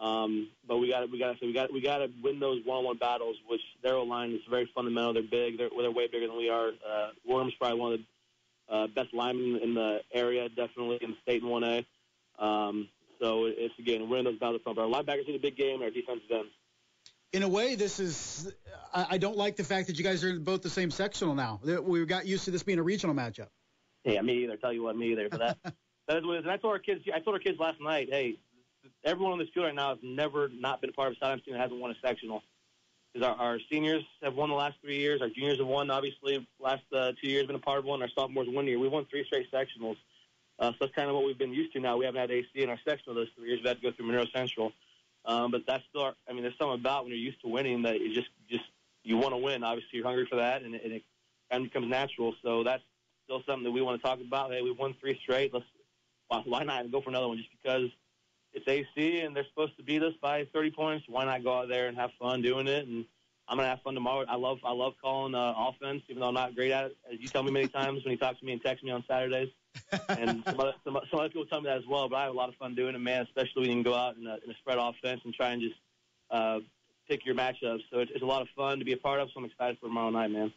Um, but we got we got to we got we got to win those one-on-one battles, which their line is very fundamental. They're big. They're they're way bigger than we are. Uh, Worm's probably one of the uh, best linemen in the area, definitely in the state in 1A. Um, so it's again winning those battles from our linebackers in a big game our defensive ends in a way, this is. I don't like the fact that you guys are both the same sectional now. We got used to this being a regional matchup. Yeah, me either. Tell you what, me either. But that that is what it is. And I told our kids. I told our kids last night. Hey, everyone on this field right now has never not been a part of a South team that hasn't won a sectional. Because our, our seniors have won the last three years. Our juniors have won, obviously, last uh, two years been a part of one. Our sophomores one year. We won three straight sectionals. Uh, so that's kind of what we've been used to now. We haven't had AC in our sectional those three years. We've had to go through Monroe Central. Um, but that's still, I mean, there's something about when you're used to winning that you just, just you want to win. Obviously, you're hungry for that, and it, and it kind of becomes natural. So that's still something that we want to talk about. Hey, we won three straight. Let's why, not go for another one? Just because it's AC and they're supposed to beat us by 30 points, why not go out there and have fun doing it? And I'm gonna have fun tomorrow. I love I love calling uh, offense, even though I'm not great at it, as you tell me many times when you talk to me and text me on Saturdays. And some other, some, some other people tell me that as well. But I have a lot of fun doing it, man. Especially when you can go out in a, in a spread offense and try and just uh, pick your matchups. So it's, it's a lot of fun to be a part of. So I'm excited for tomorrow night, man.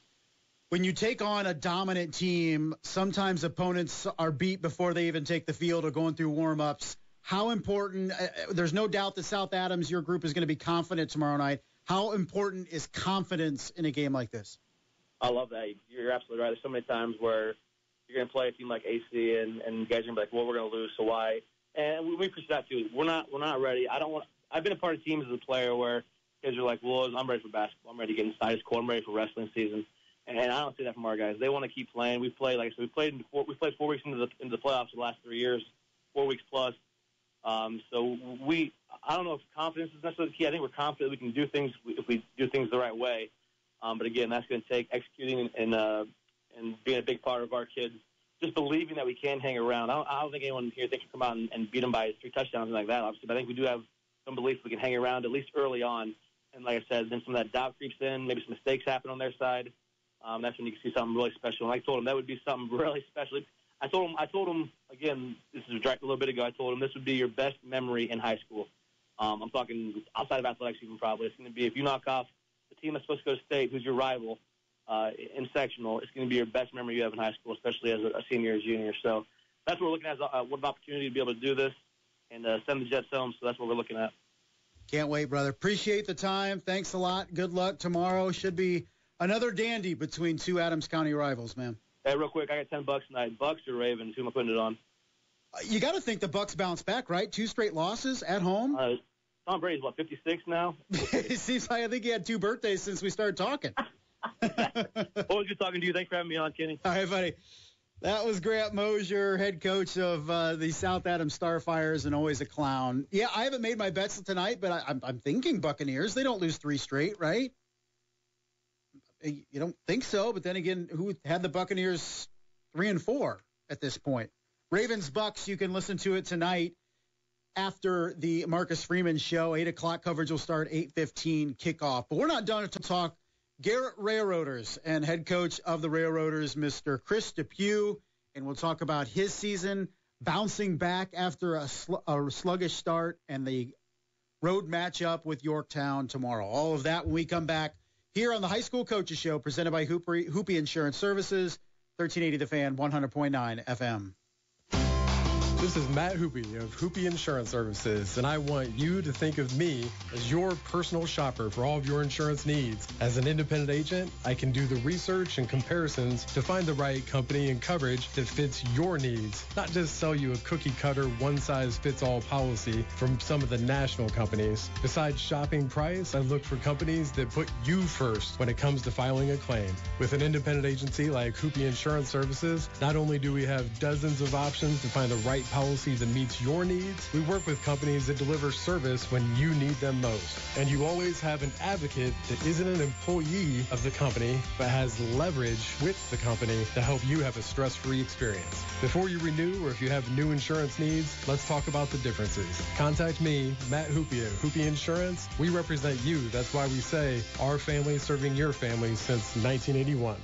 When you take on a dominant team, sometimes opponents are beat before they even take the field or going through warm-ups. How important? Uh, there's no doubt that South Adams, your group, is going to be confident tomorrow night. How important is confidence in a game like this? I love that. You're absolutely right. There's so many times where you're going to play a team like AC, and and you guys are going to be like, well, we're going to lose, so why? And we, we preach that too. We're not we're not ready. I don't want. I've been a part of teams as a player where guys are like, well, I'm ready for basketball. I'm ready to get inside his court. I'm ready for wrestling season. And I don't see that from our guys. They want to keep playing. We played, like I said, we played four, we played four weeks into the into the playoffs the last three years, four weeks plus. Um, so we, I don't know if confidence is necessarily the key. I think we're confident we can do things if we do things the right way. Um, but again, that's going to take executing and and, uh, and being a big part of our kids just believing that we can hang around. I don't, I don't think anyone here thinks we come out and, and beat them by three touchdowns like that, obviously. But I think we do have some belief we can hang around at least early on. And like I said, then some of that doubt creeps in. Maybe some mistakes happen on their side. Um, that's when you can see something really special. And I told him that would be something really special. I told him, I told him again. This is a little bit ago. I told him this would be your best memory in high school. Um, I'm talking outside of athletics, even probably. It's going to be if you knock off the team that's supposed to go to state, who's your rival uh, in sectional, it's going to be your best memory you have in high school, especially as a, senior or junior. So that's what we're looking at. Is, uh, what an opportunity to be able to do this and uh, send the Jets home. So that's what we're looking at. Can't wait, brother. Appreciate the time. Thanks a lot. Good luck tomorrow. Should be another dandy between two Adams County rivals, man. Hey, real quick, I got ten bucks tonight. Bucks or Ravens? Who am I putting it on? Uh, you got to think the Bucks bounce back, right? Two straight losses at home. Uh, Tom Brady's what, 56 now? it seems like I think he had two birthdays since we started talking. Always good talking to you. Thanks for having me on, Kenny. All right, buddy. That was Grant Moser, head coach of uh, the South Adams Starfires, and always a clown. Yeah, I haven't made my bets tonight, but I, I'm, I'm thinking Buccaneers. They don't lose three straight, right? You don't think so, but then again, who had the Buccaneers three and four at this point. Ravens Bucks, you can listen to it tonight after the Marcus Freeman show. Eight o'clock coverage will start. Eight fifteen kickoff. But we're not done to talk Garrett Railroaders and head coach of the Railroaders, Mr. Chris DePew, and we'll talk about his season bouncing back after a, sl- a sluggish start and the road matchup with Yorktown tomorrow. All of that when we come back here on the High School Coaches Show, presented by Hupe, Hupe Insurance Services, 1380 The Fan, 100.9 FM. This is Matt Hupe of Hupe Insurance Services, and I want you to think of me as your personal shopper for all of your insurance needs. As an independent agent, I can do the research and comparisons to find the right company and coverage that fits your needs, not just sell you a cookie cutter, one size fits all policy from some of the national companies. Besides shopping price, I look for companies that put you first when it comes to filing a claim. With an independent agency like Hupe Insurance Services, not only do we have dozens of options to find the right policy that meets your needs, we work with companies that deliver service when you need them most. And you always have an advocate that isn't an employee of the company, but has leverage with the company to help you have a stress-free experience. Before you renew or if you have new insurance needs, let's talk about the differences. Contact me, Matt Hupe at Hupe Insurance. We represent you. That's why we say our family serving your family since 1981.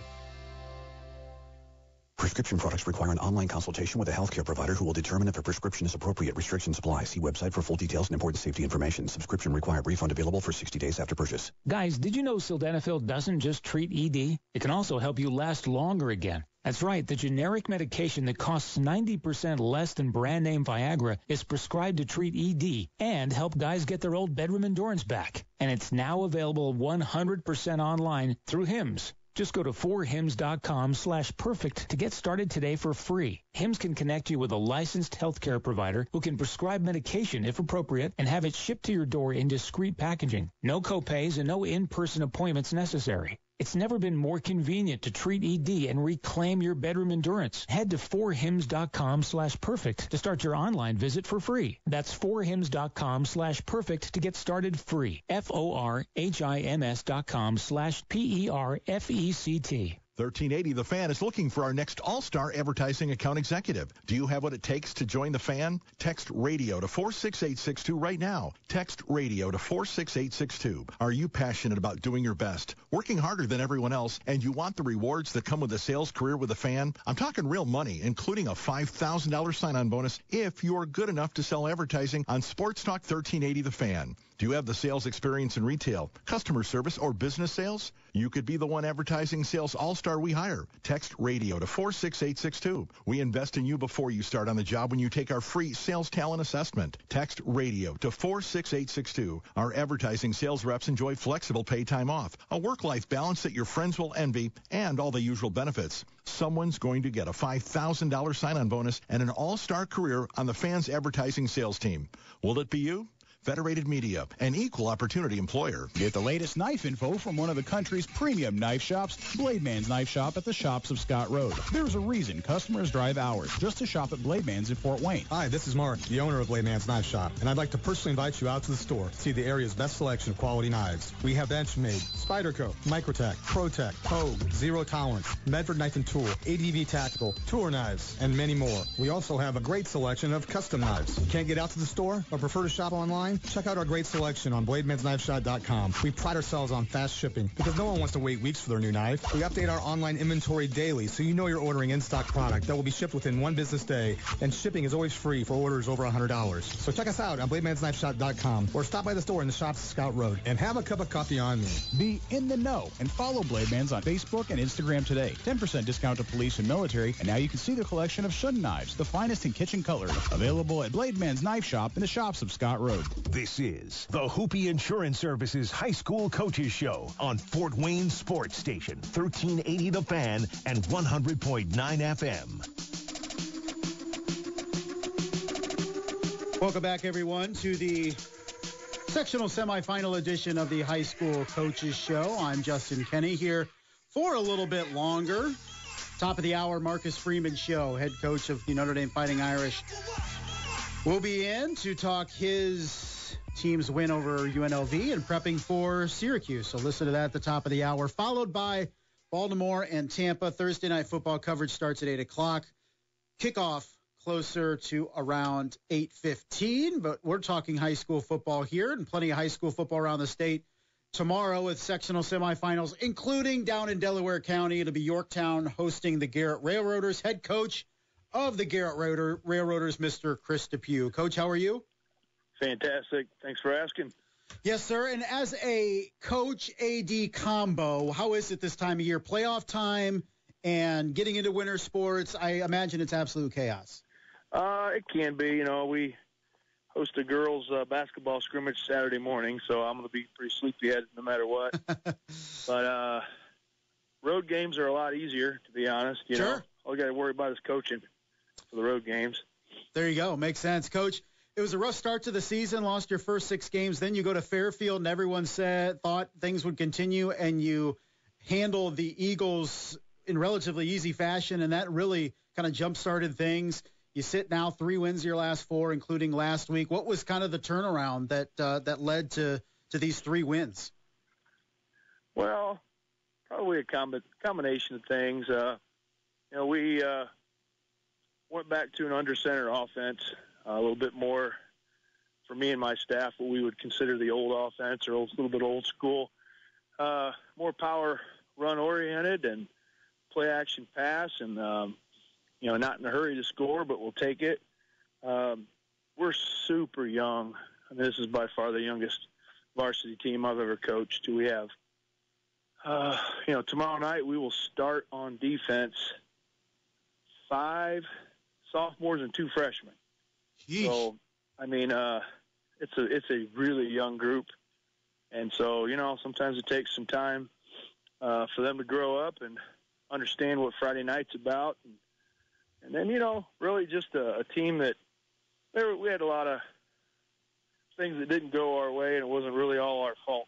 Prescription products require an online consultation with a healthcare provider who will determine if a prescription is appropriate. Restrictions apply. See website for full details and important safety information. Subscription required. Refund available for 60 days after purchase. Guys, did you know sildenafil doesn't just treat ED? It can also help you last longer again. That's right, the generic medication that costs 90% less than brand name Viagra is prescribed to treat ED and help guys get their old bedroom endurance back. And it's now available 100% online through HIMS. Just go to 4hims.com slash perfect to get started today for free. HIMS can connect you with a licensed healthcare provider who can prescribe medication if appropriate and have it shipped to your door in discreet packaging. No copays and no in-person appointments necessary. It's never been more convenient to treat ED and reclaim your bedroom endurance. Head to 4hims.com slash perfect to start your online visit for free. That's 4hims.com slash perfect to get started free. F-O-R-H-I-M-S dot com slash P-E-R-F-E-C-T. 1380 The Fan is looking for our next all-star advertising account executive. Do you have what it takes to join the fan? Text radio to 46862 right now. Text radio to 46862. Are you passionate about doing your best, working harder than everyone else, and you want the rewards that come with a sales career with The fan? I'm talking real money, including a $5,000 sign-on bonus if you're good enough to sell advertising on Sports Talk 1380 The Fan. Do you have the sales experience in retail, customer service, or business sales? You could be the one advertising sales all-star we hire. Text radio to 46862. We invest in you before you start on the job when you take our free sales talent assessment. Text radio to 46862. Our advertising sales reps enjoy flexible pay time off, a work-life balance that your friends will envy, and all the usual benefits. Someone's going to get a $5,000 sign-on bonus and an all-star career on the fans advertising sales team. Will it be you? Federated Media, an equal opportunity employer. Get the latest knife info from one of the country's premium knife shops, Blade Man's Knife Shop at the shops of Scott Road. There's a reason customers drive hours just to shop at Blade Man's in Fort Wayne. Hi, this is Mark, the owner of Blade Man's Knife Shop, and I'd like to personally invite you out to the store to see the area's best selection of quality knives. We have Benchmade, Spyderco, Microtech, ProTech, Hogue, Zero Tolerance, Medford Knife and Tool, ADV Tactical, Tour Knives, and many more. We also have a great selection of custom knives. Can't get out to the store or prefer to shop online? Check out our great selection on BladeMansKnifeShop.com. We pride ourselves on fast shipping because no one wants to wait weeks for their new knife. We update our online inventory daily so you know you're ordering in-stock product that will be shipped within one business day, and shipping is always free for orders over $100. So check us out on BladeMansKnifeShop.com or stop by the store in the shops of Scott Road and have a cup of coffee on me. Be in the know and follow Blademans on Facebook and Instagram today. 10% discount to police and military, and now you can see the collection of Shun knives, the finest in kitchen colors, available at Blademans Knife Shop in the shops of Scott Road. This is the Hupe Insurance Services High School Coaches Show on Fort Wayne Sports Station, 1380 The Fan and 100.9 FM. Welcome back, everyone, to the sectional semifinal edition of the High School Coaches Show. I'm Justin Kenny here for a little bit longer. Top of the hour, Marcus Freeman Show, head coach of the Notre Dame Fighting Irish, will be in to talk his team's win over UNLV and prepping for Syracuse. So listen to that at the top of the hour, followed by Baltimore and Tampa. Thursday night football coverage starts at 8 o'clock. Kickoff closer to around 8.15, but we're talking high school football here and plenty of high school football around the state tomorrow with sectional semifinals, including down in Delaware County. It'll be Yorktown hosting the Garrett Railroaders. Head coach of the Garrett Railroaders, Mr. Chris DePew. Coach, how are you? Fantastic. Thanks for asking. Yes, sir. And as a coach AD combo, how is it this time of year? Playoff time and getting into winter sports. I imagine it's absolute chaos. Uh, it can be. You know, we host a girls' uh, basketball scrimmage Saturday morning, so I'm going to be pretty sleepyhead no matter what. but uh, road games are a lot easier, to be honest. You sure. know, all you got to worry about is coaching for the road games. There you go. Makes sense, Coach. It was a rough start to the season. Lost your first six games. Then you go to Fairfield, and everyone said thought things would continue, and you handle the Eagles in relatively easy fashion, and that really kind of jump started things. You sit now three wins your last four, including last week. What was kind of the turnaround that uh, that led to to these three wins? Well, probably a com- combination of things. Uh, you know, we uh, went back to an under center offense, a little bit more for me and my staff, what we would consider the old offense or a little bit old school, uh, more power run oriented and play action pass, and um, you know, not in a hurry to score, but we'll take it. Um, we're super young. and this is by far the youngest varsity team I've ever coached. We have, uh, you know, tomorrow night we will start on defense five sophomores and two freshmen. Yeesh. So, I mean, uh, it's a it's a really young group, and so you know sometimes it takes some time uh, for them to grow up and understand what Friday night's about, and, and then you know really just a, a team that there we had a lot of things that didn't go our way, and it wasn't really all our fault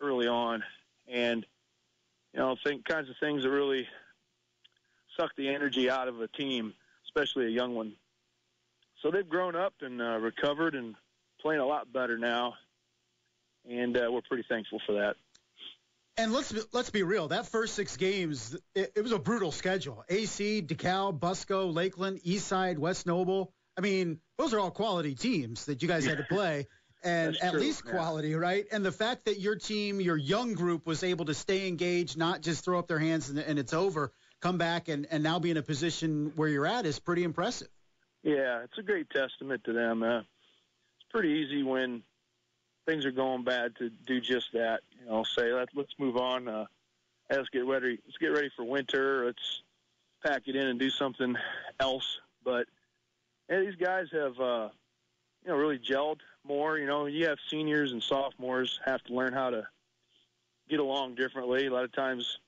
early on, and you know think kinds of things that really suck the energy out of a team, especially a young one. So they've grown up and uh, recovered and playing a lot better now, and uh, we're pretty thankful for that. And let's be, let's be real. That first six games, it, it was a brutal schedule. AC, DeKalb, Busco, Lakeland, Eastside, West Noble. I mean, those are all quality teams that you guys had to play, and at true, least yeah. quality, right? And the fact that your team, your young group, was able to stay engaged, not just throw up their hands and, and it's over, come back and, and now be in a position where you're at is pretty impressive. Yeah, it's a great testament to them. Uh, it's pretty easy when things are going bad to do just that. You know, say Let, let's move on. Uh, let's get ready. Let's get ready for winter. Let's pack it in and do something else. But yeah, these guys have uh, you know really gelled more. You know, you have seniors and sophomores have to learn how to get along differently. A lot of times,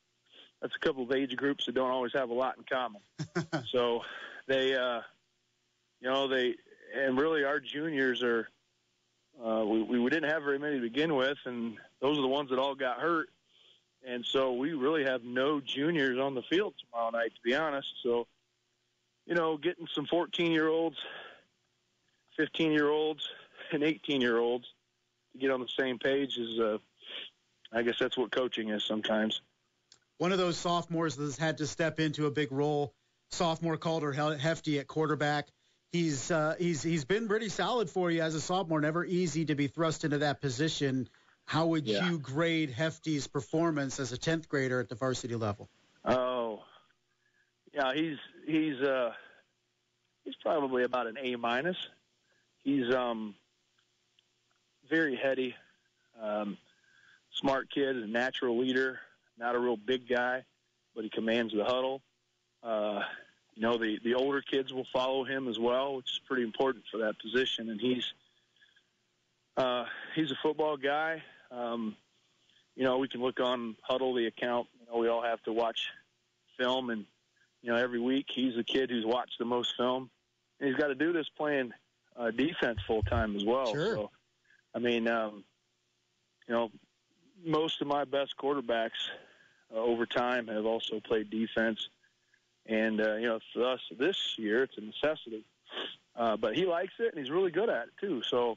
that's a couple of age groups that don't always have a lot in common. so they. Uh, you know they and really our juniors are uh, we we didn't have very many to begin with, and those are the ones that all got hurt, and so we really have no juniors on the field tomorrow night, to be honest. So, you know, getting some 14 year olds, 15 year olds, and 18 year olds to get on the same page is, uh, I guess that's what coaching is sometimes. One of those sophomores that's had to step into a big role, sophomore Calder Hefty at quarterback. He's uh, he's he's been pretty solid for you as a sophomore. Never easy to be thrust into that position. How would Yeah. you grade Hefty's performance as a tenth grader at the varsity level? Oh, yeah, he's he's uh he's probably about an A minus. He's um very heady, um, smart kid, a natural leader. Not a real big guy, but he commands the huddle. Uh, you know, the the older kids will follow him as well, which is pretty important for that position. And he's uh, he's a football guy. Um, you know, we can look on Hudl, the account. You know, we all have to watch film, and you know, every week he's the kid who's watched the most film, and he's got to do this playing uh, defense full time as well. Sure. So, I mean, um, you know, most of my best quarterbacks uh, over time have also played defense, and uh, you know, for us this year, it's a necessity. Uh, but he likes it, and he's really good at it too. So.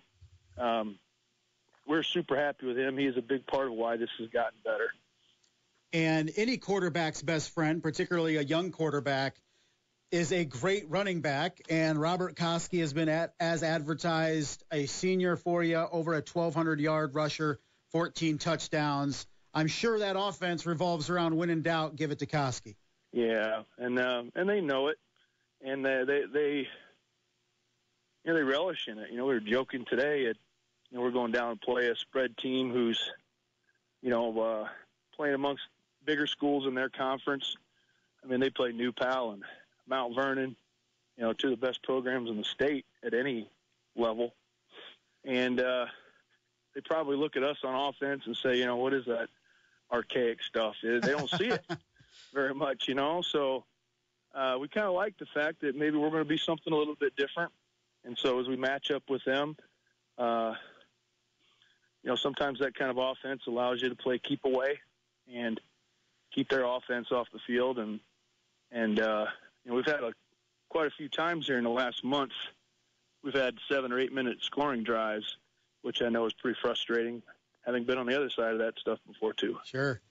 Um, we're super happy with him. He is a big part of why this has gotten better. And any quarterback's best friend, particularly a young quarterback, is a great running back. And Robert Koski has been at, as advertised, a senior for you, over a 1,200 yard rusher, 14 touchdowns. I'm sure that offense revolves around win and doubt. Give it to Koski. Yeah, and um, and they know it, and they they, they you know they relish in it. You know, we were joking today. At, you know, we're going down and play a spread team who's, you know, uh, playing amongst bigger schools in their conference. I mean, they play New Pal and Mount Vernon, you know, two of the best programs in the state at any level, and uh, they probably look at us on offense and say, you know, what is that archaic stuff? They don't see it very much, you know. So uh, we kind of like the fact that maybe we're going to be something a little bit different. And so as we match up with them, uh, you know, sometimes that kind of offense allows you to play keep away and keep their offense off the field. And and uh, you know, we've had a, quite a few times here in the last month. We've had seven or eight minute scoring drives, which I know is pretty frustrating, having been on the other side of that stuff before too. Sure.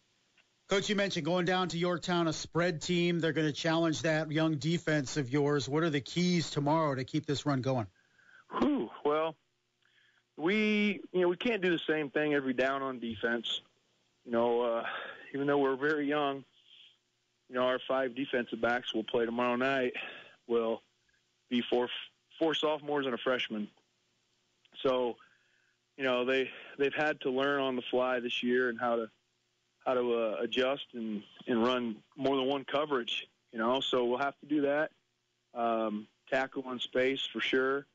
Coach, you mentioned going down to Yorktown, a spread team. They're going to challenge that young defense of yours. What are the keys tomorrow to keep this run going? Whew, well, we you know we can't do the same thing every down on defense. You know, uh, even though we're very young, you know our five defensive backs will play tomorrow night. Will be four four sophomores and a freshman. So, you know they they've had to learn on the fly this year and how to how to uh, adjust and, and run more than one coverage, you know, so we'll have to do that. Um, tackle on space for sure.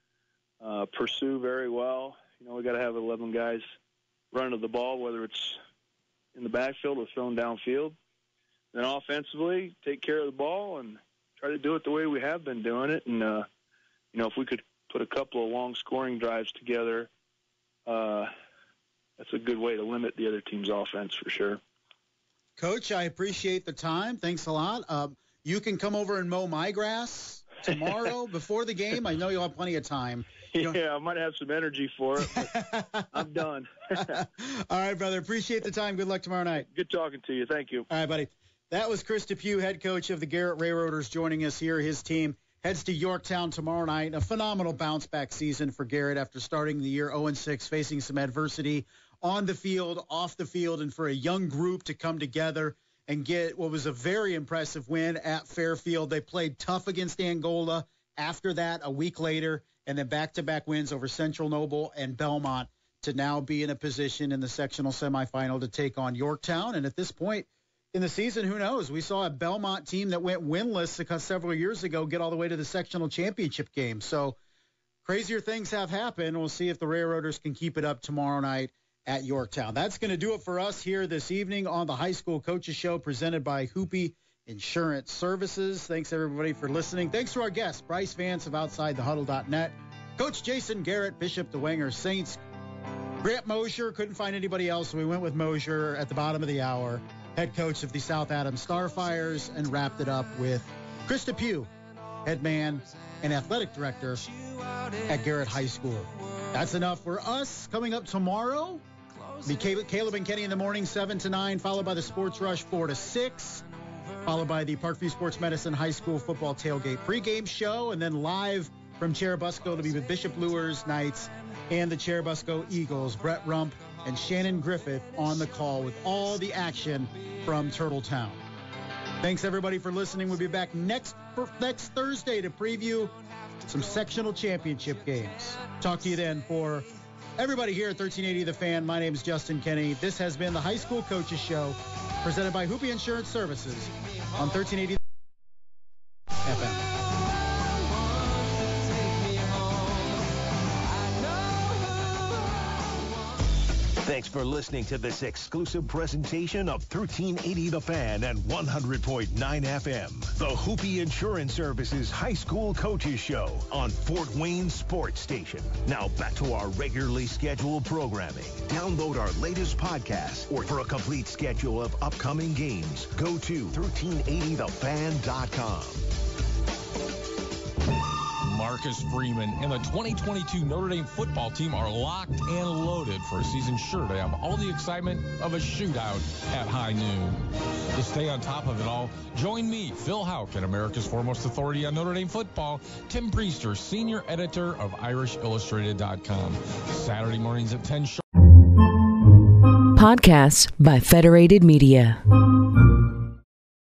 Uh, pursue very well. You know, we got to have 11 guys running to the ball, whether it's in the backfield or thrown downfield. Then offensively, take care of the ball and try to do it the way we have been doing it. And, uh, you know, if we could put a couple of long scoring drives together, uh, that's a good way to limit the other team's offense for sure. Coach, I appreciate the time. Thanks a lot. Uh, you can come over and mow my grass tomorrow before the game. I know you'll have plenty of time. You yeah, I might have some energy for it, but I'm done. All right, brother. Appreciate the time. Good luck tomorrow night. Good talking to you. Thank you. All right, buddy. That was Chris DePew, head coach of the Garrett Railroaders, joining us here. His team heads to Yorktown tomorrow night. A phenomenal bounce back season for Garrett after starting the year 0 6, facing some adversity on the field, off the field, and for a young group to come together and get what was a very impressive win at Fairfield. They played tough against Angola. After that, a week later, and then back-to-back wins over Central Noble and Belmont to now be in a position in the sectional semifinal to take on Yorktown. And at this point in the season, who knows? We saw a Belmont team that went winless several years ago get all the way to the sectional championship game. So crazier things have happened. We'll see if the Railroaders can keep it up tomorrow night at Yorktown. That's going to do it for us here this evening on the High School Coaches Show presented by Hupe Insurance Services. Thanks everybody for listening. Thanks to our guests, Brice Vance of OutsideTheHuddle.net, Coach Jason Garrett, Bishop Dwenger Saints, Grant Moser. Couldn't find anybody else, so we went with Moser at the bottom of the hour, head coach of the South Adams Starfires, and wrapped it up with Krista DePew, head man and athletic director at Garrett High School. That's enough for us. Coming up tomorrow, be Caleb and Kenny in the morning, 7 to 9, followed by the Sports Rush, 4 to 6, followed by the Parkview Sports Medicine High School Football Tailgate pregame show, and then live from Churubusco to be with Bishop Luers Knights and the Churubusco Eagles, Brett Rump and Shannon Griffith on the call with all the action from Turtle Town. Thanks everybody for listening. We'll be back next next Thursday to preview some sectional championship games. Talk to you then for Everybody here at 1380 The Fan, my name is Justin Kenny. This has been the High School Coaches Show presented by Hupe Insurance Services on 1380 Thanks for listening to this exclusive presentation of 1380 The Fan and 100.9 FM. The Hupe Insurance Services High School Coaches Show on Fort Wayne Sports Station. Now back to our regularly scheduled programming. Download our latest podcast or for a complete schedule of upcoming games, go to 1380thefan.com. Marcus Freeman and the 2022 Notre Dame football team are locked and loaded for a season sure to have all the excitement of a shootout at high noon. To stay on top of it all, join me, Phil Houck, and America's foremost authority on Notre Dame football, Tim Prister, senior editor of IrishIllustrated.com. Saturday mornings at 10 sharp. Podcasts by Federated Media.